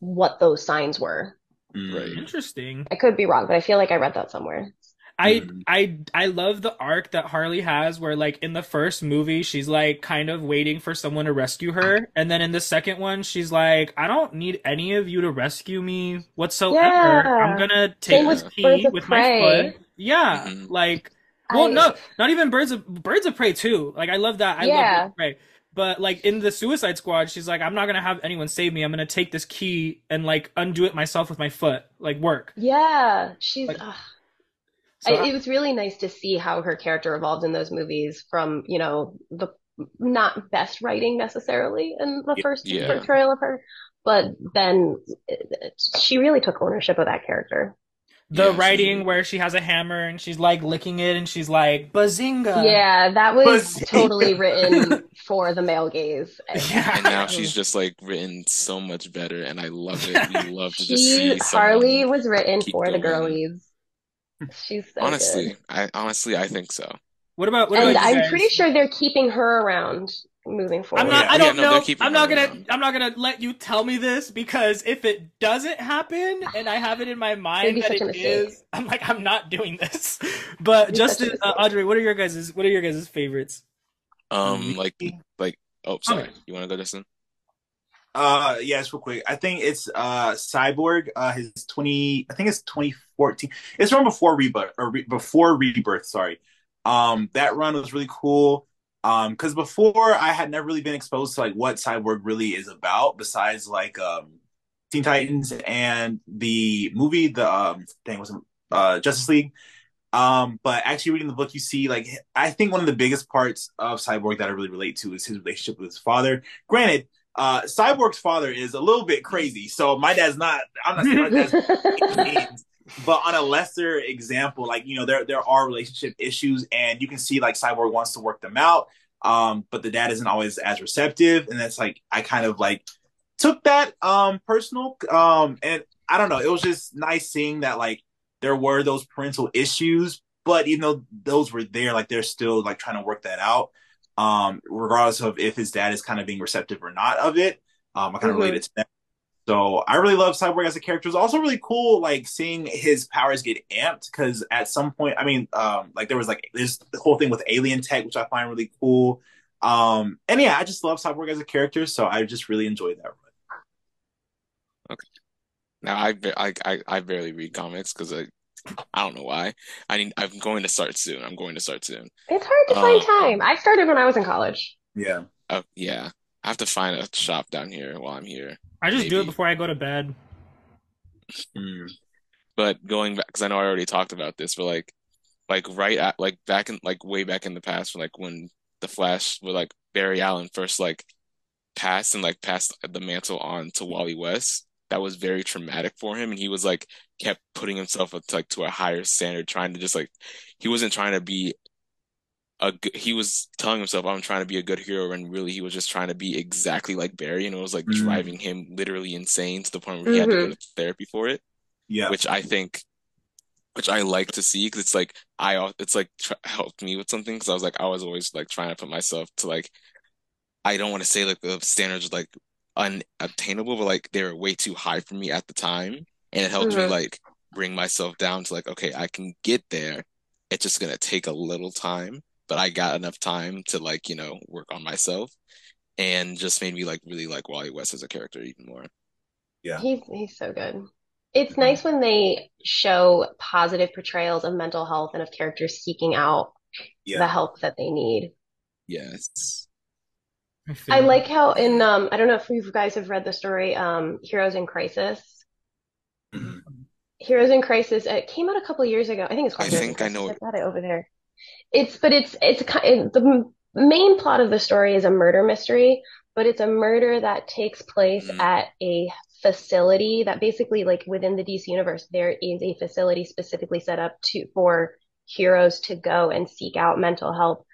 what those signs were. Mm. Right. Interesting. I could be wrong, but I feel like I read that somewhere. I. I I love the arc that Harley has where like in the first movie she's like kind of waiting for someone to rescue her and then in the second one she's like I don't need any of you to rescue me whatsoever. Yeah. I'm going to take this key with Prey. my foot. Yeah, Mhm. like well I- no, not even Birds of Birds of Prey too. Like I love that. I Yeah. love Birds of Prey. But like in the Suicide Squad, she's like, I'm not gonna have anyone save me. I'm gonna take this key and like undo it myself with my foot. Like work. Yeah, she's. Like, ugh. So I, it was really nice to see how her character evolved in those movies from, you know, the not best writing necessarily in the first Yeah. portrayal of her, but then she really took ownership of that character. the Yeah, writing did. where she has a hammer and she's like licking it and she's like bazinga. Yeah, that was But- totally written for the male gaze. Yeah. And now she's just like written so much better, and I love it. We love to just She, see Harley was written keep for the going. girlies. She's so Honestly, good. I honestly I think so. What about what And about I'm guys? pretty sure they're keeping her around moving forward. I'm not. yeah. I don't no, know. I'm not gonna. around. I'm not gonna let you tell me this because if it doesn't happen and I have it in my mind that such a it mistake. is, I'm like, I'm not doing this. But It'd be such a Justin, uh. Audrey, what are your guys' What are your guys' favorites? Um, like like oh sorry, Okay. you want to go, Justin? Uh, yes, real quick. I think it's uh Cyborg. Uh, his twenty. I think it's twenty fourteen. It's from before Rebirth or re- before Rebirth. Sorry. Um, that run was really cool. Um, because before I had never really been exposed to like what Cyborg really is about, besides like um Teen Titans and the movie, the um thing was uh Justice League. Um, but actually reading the book, you see like I think one of the biggest parts of Cyborg that I really relate to is his relationship with his father. Granted, uh, Cyborg's father is a little bit crazy, so my dad's not. I'm not saying my dad's but on a lesser example, like you know, there there are relationship issues, and you can see like Cyborg wants to work them out, um, but the dad isn't always as receptive, and that's like I kind of like took that um personal, um, and I don't know, it was just nice seeing that like there were those parental issues, but even though those were there, like they're still like trying to work that out, um, regardless of if his dad is kind of being receptive or not of it. Um, I kind of Mhm. related to that. So I really love Cyborg as a character. It's also really cool, like seeing his powers get amped because at some point, I mean, um, like there was like this the whole thing with alien tech, which I find really cool. Um, and yeah, I just love Cyborg as a character, so I just really enjoyed that. Run. Okay. Now I I I, I barely read comics because I I don't know why. I need I'm going to start soon. I'm going to start soon. It's hard to find Um, time. I started when I was in college. Yeah. Oh yeah, I have to find a shop down here while I'm here. I just do it before I go to bed. Mm. But going back, because I know I already talked about this, but like, like right at like back in like way back in the past, when like when the Flash, with like Barry Allen first like passed and like passed the mantle on to Wally West, that was very traumatic for him, and he was like kept putting himself up to, like to a higher standard, trying to just like he wasn't trying to be a good, he was telling himself I'm trying to be a good hero, and really he was just trying to be exactly like Barry, and it was like Mhm. driving him literally insane to the point where he had to go to therapy for it Yeah. which I think, which I like to see because it's like I, al- it's like tr helped me with something because I was like I was always like trying to put myself to like, I don't want to say like the standards like unobtainable, but like they were way too high for me at the time, and it helped me Mhm. like bring myself down to like okay I can get there. It's just gonna take a little time, but I got enough time to like, you know, work on myself and just made me like really like Wally West as a character even more. Yeah. He's he's so good. It's nice when they show positive portrayals of mental health and of characters seeking out the help that they need. Yes. I I like how in um I don't know if you guys have read the story um Heroes in Crisis. Heroes in Crisis it came out a couple years ago. I think it's I called Heroes think I know I've got it over there. It's but it's it's kind the main plot of the story is a murder mystery, but it's a murder that takes place Mhm. at a facility that basically like within the DC universe there is a facility specifically set up to for heroes to go and seek out mental help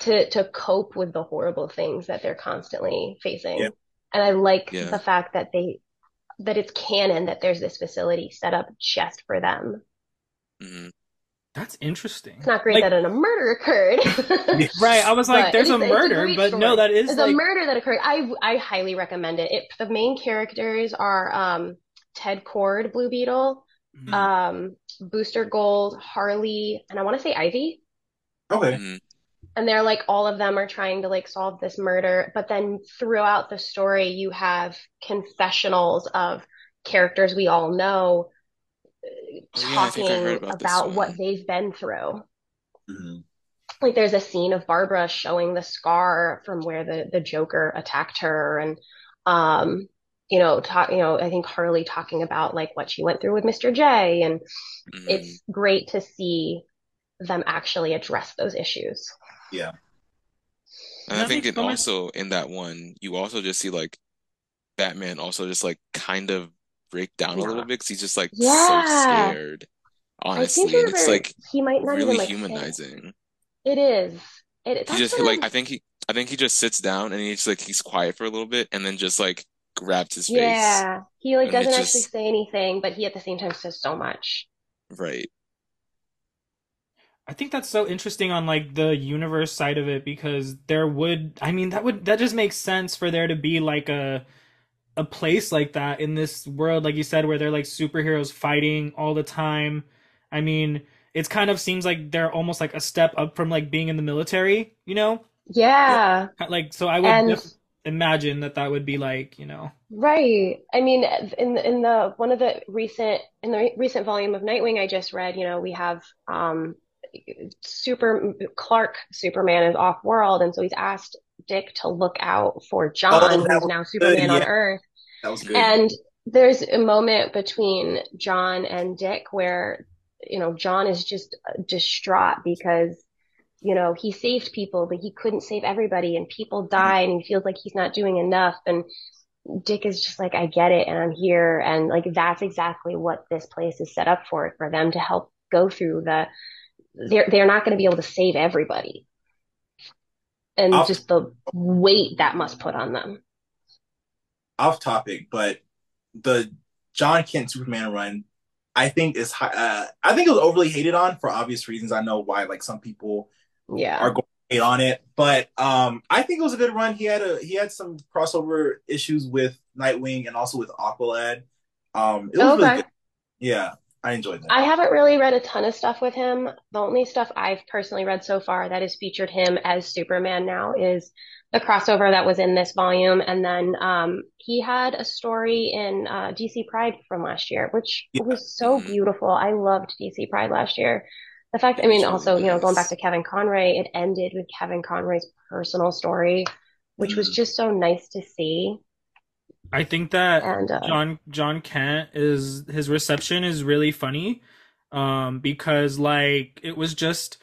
to to cope with the horrible things that they're constantly facing. Yeah. And I like Yeah. the fact that they that it's canon that there's this facility set up just for them. Mhm. That's interesting. It's not great Like, that a murder occurred. right. I was like, But there's a it's- it's a murder, great but no, that is It's like a murder that occurred. I I highly recommend it. It the main characters are um Ted Kord, Blue Beetle, Mhm. um Booster Gold, Harley, and I want to say Ivy. Okay. Mhm. And they're like all of them are trying to like solve this murder, but then throughout the story you have confessionals of characters we all know Oh, yeah, I think I talking heard about about what they've been through. Mhm. like there's a scene of Barbara showing the scar from where the the Joker attacked her and um you know talk you know I think Harley talking about like what she went through with Mr. J and Mhm. it's great to see them actually address those issues. Yeah. And That I think makes it also in that one, you also just see like Batman also just like kind of break down a little bit because he's just like so scared, honestly, and it's like he might not even really like humanizing. It is. It He just like I'm- I think he I think he just sits down and he's like he's quiet for a little bit and then just like grabs his face. yeah he like doesn't actually just- say anything, but he at the same time says so much. Right. I think that's so interesting on like the universe side of it because there would I mean that would that just makes sense for there to be like a a place like that in this world like you said where they're like superheroes fighting all the time. I mean, it's kind of seems like they're almost like a step up from like being in the military, you know? Yeah. Like so I would And def- imagine that that would be like, you know. Right. I mean, in in the one of the recent in the recent volume of Nightwing I just read, you know, we have um Super Clark Superman is off world, and so he's asked Dick to look out for John, Oh, who's now Superman on yeah. Earth. That was good. And there's a moment between John and Dick where, you know, John is just distraught because, you know, he saved people, but he couldn't save everybody and people die and he feels like he's not doing enough. And Dick is just like, I get it and I'm here. And like, that's exactly what this place is set up for, for them to help go through the, they're, they're not going to be able to save everybody. And I'll- just the weight that must put on them. Off topic, but the John Kent Superman run, I think is uh, I think it was overly hated on for obvious reasons. I know why, like some people Yeah. are going hate on it, but um, I think it was a good run. He had a he had some crossover issues with Nightwing and also with Aqualad. Um, it was Okay. really good. Yeah, I enjoyed that. I haven't really read a ton of stuff with him. The only stuff I've personally read so far that has featured him as Superman now is the crossover that was in this volume. And then um, he had a story in uh, DC Pride from last year, which Yeah. was so beautiful. I loved DC Pride last year. The fact, I mean, also, you know, going back to Kevin Conroy, it ended with Kevin Conroy's personal story, which was Mm. just so nice to see. I think that And uh, John John Kent is his reception is really funny um because like it was just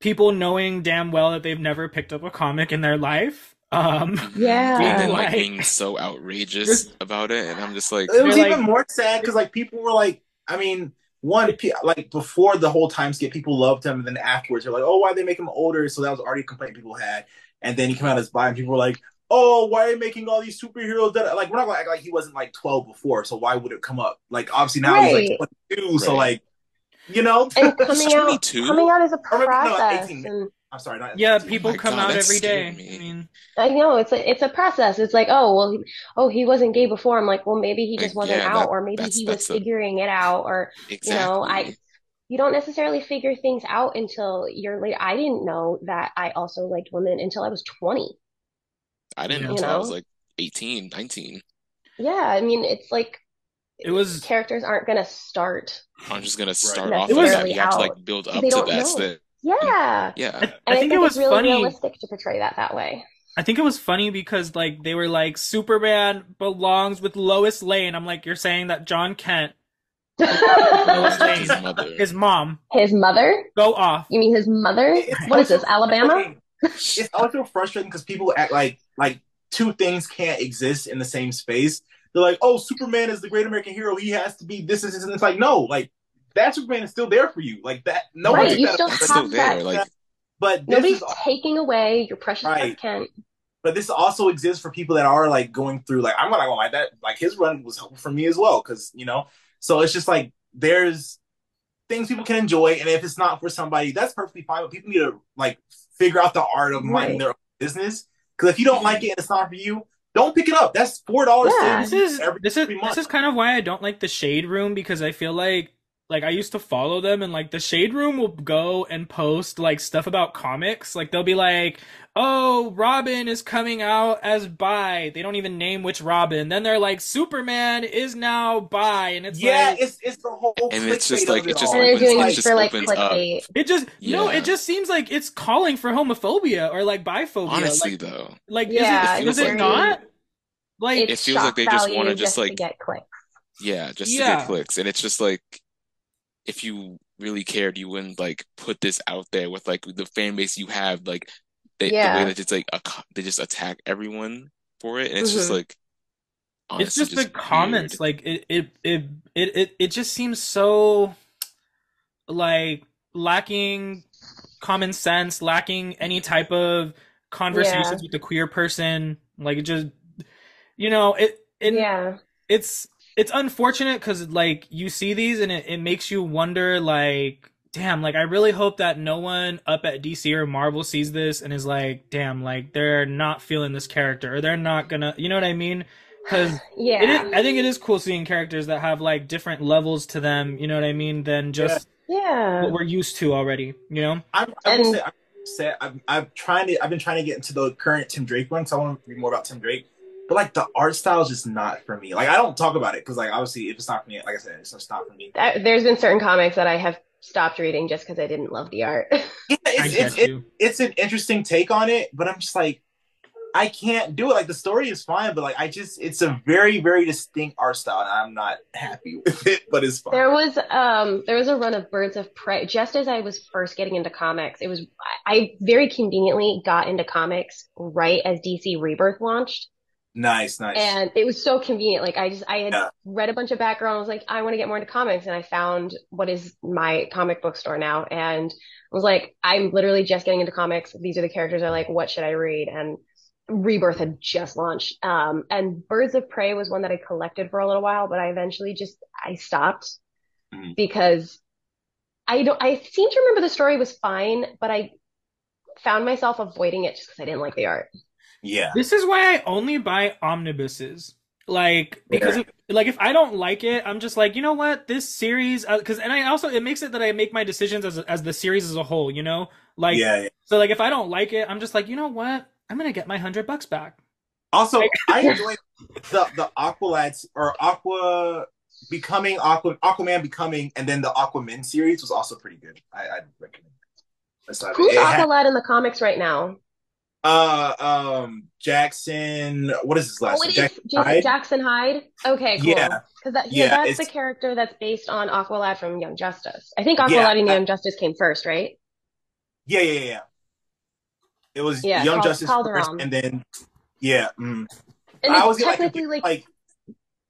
people knowing damn well that they've never picked up a comic in their life um Yeah. And then Like- like being so outrageous Just- about it, and I'm just like, it was even like- more sad because like people were like, I mean, one like before the whole time skip, people loved him, and then afterwards they're like, oh, why they make him older? So that was already a complaint people had, and then he came out as bi, and people were like, oh, why are you making all these superheroes that like we're not gonna act like he wasn't like twelve before, so why would it come up? Like obviously now he's like twenty two, so like you know, and coming out, coming out is a Or maybe, no, process. 18. And I'm sorry, not yeah 18. people my come God, out every day me. I mean I know it's a, it's a process. It's like, oh, well, he, oh, he wasn't gay before. I'm like, well, maybe he just wasn't yeah, out, that- or maybe he was that's a- figuring it out, or you know, I you don't necessarily figure things out until you're late. I didn't know that I also liked women until I was 20. I didn't Yeah. know You until I was like 18, 19. Yeah, I mean, it's like It was characters aren't gonna start. I'm just gonna start off It was- that. You have to like build up to that. So that Yeah. yeah. I, And I think it was really funny. realistic to portray that that way. I think it was funny because like they were like Superman belongs with Lois Lane. I'm like, you're saying that John Kent, Lois Lane, His his mom, His mother? go off. You mean his mother? What is this, Alabama? Frustrating- It's also frustrating because people act like like two things can't exist in the same space. They're like, "Oh, Superman is the great American hero. He has to be this, this, this." And it's like, no, like that Superman is still there for you. Like that. No Right, took you still have still there. that. Like But Nobody's is taking away your precious Right. Kent. but this also exists for people that are like going through like I'm not gonna lie that like his run was helpful for me as well because you know so it's just like there's things people can enjoy and if it's not for somebody that's perfectly fine but people need to like figure out the art of minding Right. their own business because if you don't like it and it's not for you don't pick it up that's four dollars Yeah. This is every, this is this is kind of why I don't like the Shade Room because I feel like like I used to follow them and like the Shade Room will go and post like stuff about comics. Like they'll be like, "Oh, Robin is coming out as bi." They don't even name which Robin. Then they're like, "Superman is now bi," and it's yeah like it's it's the whole And it's just like- of it just opens- doing it it just for like opens up. it just no, it just seems like it's calling for homophobia or like biphobia. honestly like, though, like Yeah, is it, it's is it not? Like It feels like they just wanna just, to like- get clicks. yeah, just to get clicks. And it's just like if you really cared, you wouldn't like put this out there with like the fan base you have, like they, the way that it's like a, they just attack everyone for it, and it's just Mhm. like it's honestly just the weird. comments like it it, it it it it just seems so like lacking common sense lacking any type of conversations Yeah. with the queer person like it just you know it it yeah. it's it's unfortunate because like you see these and it, it makes you wonder like damn like i really hope that no one up at dc or marvel sees this and is like damn like they're not feeling this character or they're not gonna you know what i mean because Yeah. it is, I think it is cool seeing characters that have like different levels to them. You know what I mean? Than just yeah. what we're used to already. You know? I'm, I will And- say, I'm, say I'm, I'm trying to. I've been trying to get into the current Tim Drake one, so I want to read more about Tim Drake. But like the art style is just not for me. Like I don't talk about it because like obviously if it's not for me, like I said, it's just not for me. That- There's been certain comics that I have stopped reading just because I didn't love the art. Yeah, I it's it's, it, it's an interesting take on it, but I'm just like, I can't do it. Like the story is fine, but like I just, it's a very very distinct art style, and I'm not happy with it. But it's fine. There was um there was a run of Birds of Prey just as I was first getting into comics. It was I I very conveniently got into comics right as DC Rebirth launched. Nice, nice. And it was so convenient. Like I just I had Yeah. read a bunch of background. I was like, I want to get more into comics, and I found what is my comic book store now, and I was like, I'm literally just getting into comics. These are the characters I like. What should I read? And Rebirth had just launched. Um, and Birds of Prey was one that I collected for a little while, but I eventually just I stopped Mhm. because I don't. I seem to remember the story was fine, but I found myself avoiding it just because I didn't like the art. Yeah, This is why I only buy omnibuses. Like because Yeah. if, like if I don't like it, I'm just like you know what this series uh, because and I also it makes it that I make my decisions as as the series as a whole. You know, like yeah, yeah. so like if I don't like it, I'm just like you know what I'm gonna get my hundred bucks back. Also, I enjoy the the Aqualads or Aqua becoming Aqua Aquaman becoming, and then the Aquaman series was also pretty good. I I recommend. That. Aside from Who's it, it had- in the comics right now? Uh um Jackson. What is his last Oh, name? it is Jackson Hyde? Jackson Hyde. Okay, cool. Yeah. Because that, yeah, Yeah, that's the character that's based on Aqualad from Young Justice. I think Aqualad Yeah, and I- Young Justice came first, right? Yeah, yeah, yeah, yeah. It was Yeah, Young Cal- Justice Kaldur'ahm. first, and then yeah. Mm. And I it's always get like, technically like, like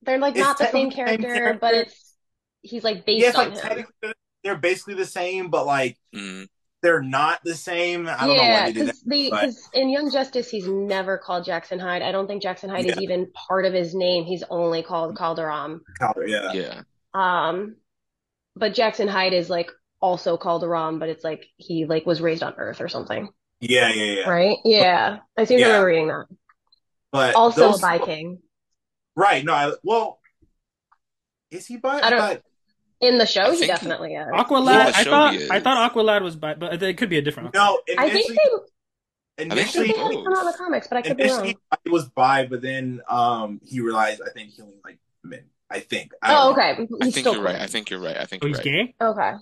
they're like not the same technically the same character, but it's he's like based yeah, it's on like him. they're basically the same, but like Mm. They're not the same. I don't know why Yeah, they did that. because but- in Young Justice he's never called Jackson Hyde. I don't think Jackson Hyde is even part of his name. He's only called Kaldur'ahm. Kaldur, yeah. Yeah. Um, but Jackson Hyde is like also Kaldur'ahm, but it's like he like was raised on Earth or something, Yeah, yeah, yeah. right? Yeah, I seem to Yeah. remember reading that. But Also those- a Viking. Right. No, I, well, is he bi? I don't- thought- In the show, he think- definitely is. Aqualad. Yeah, I thought he. I thought Aqualad was bi, but it could be a different. No, I think initially, they, I think think initially, they come out in the comics, but I could be wrong. initially it was bi, but then um he realized I think he only liked men. I think. I Oh, don't know. okay. I He's think still you're queer. right. I think you're right. I think Oh, you're he's right. gay. Okay.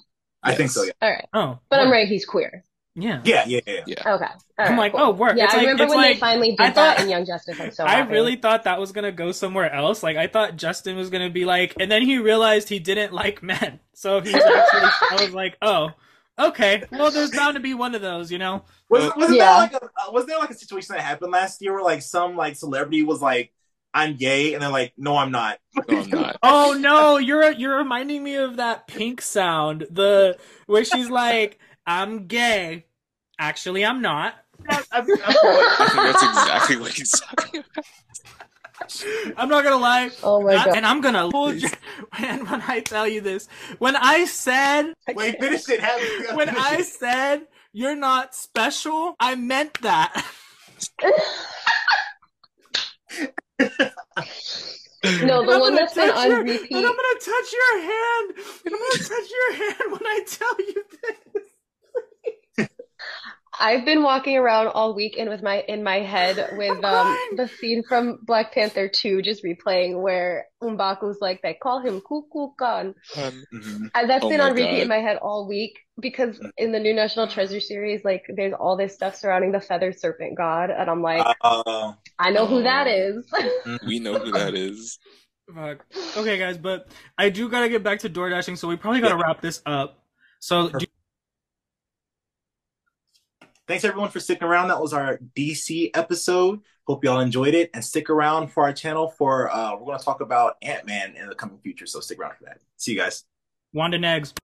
I think so. Yeah. All right. Oh, But I'm right. He's queer. Yeah. Yeah. Yeah. Yeah. yeah. Okay. All I'm like, cool. oh, work. Yeah, It's I like- remember it's when like- they finally did I thought- that in Young Justice. I'm so I really thought that was gonna go somewhere else. Like I thought Justin was gonna be like, and then he realized he didn't like men. So he's actually. I was like, oh, okay. Well, there's bound to be one of those, you know. Was was Yeah. there like a uh, was there like a situation that happened last year where like some like celebrity was like I'm gay and they're like no I'm not. No, I'm not. Oh no, you're you're reminding me of that pink sound. The where she's like, I'm gay. Actually, I'm not. I'm, I'm, I think that's exactly what he's talking about. I'm not gonna lie. Oh my I- god. and I'm gonna hold you. And when I tell you this, when I said wait, finish it. Have when I said you're not special, I meant that. No, the I'm one gonna that's been on your- repeat. And I'm gonna touch your hand. And I'm gonna touch your hand when I tell you this. I've been walking around all weekend with my in my head with um the scene from Black Panther 2 just replaying where M'Baku's like they call him Kukulkan. Um, Mhm. And that's Oh been on repeat God. in my head all week because in the new National Treasure series, like there's all this stuff surrounding the feather serpent god, and I'm like, Uh, I know who that oh. we know who that is. Fuck. Okay, guys, but I do gotta get back to door dashing, so we probably gotta Yeah. wrap this up. So, do thanks everyone for sticking around. That was our DC episode. Hope y'all enjoyed it and stick around for our channel for uh we're gonna talk about Ant Man in the coming future. So stick around for that. See you guys. Wanda Negs.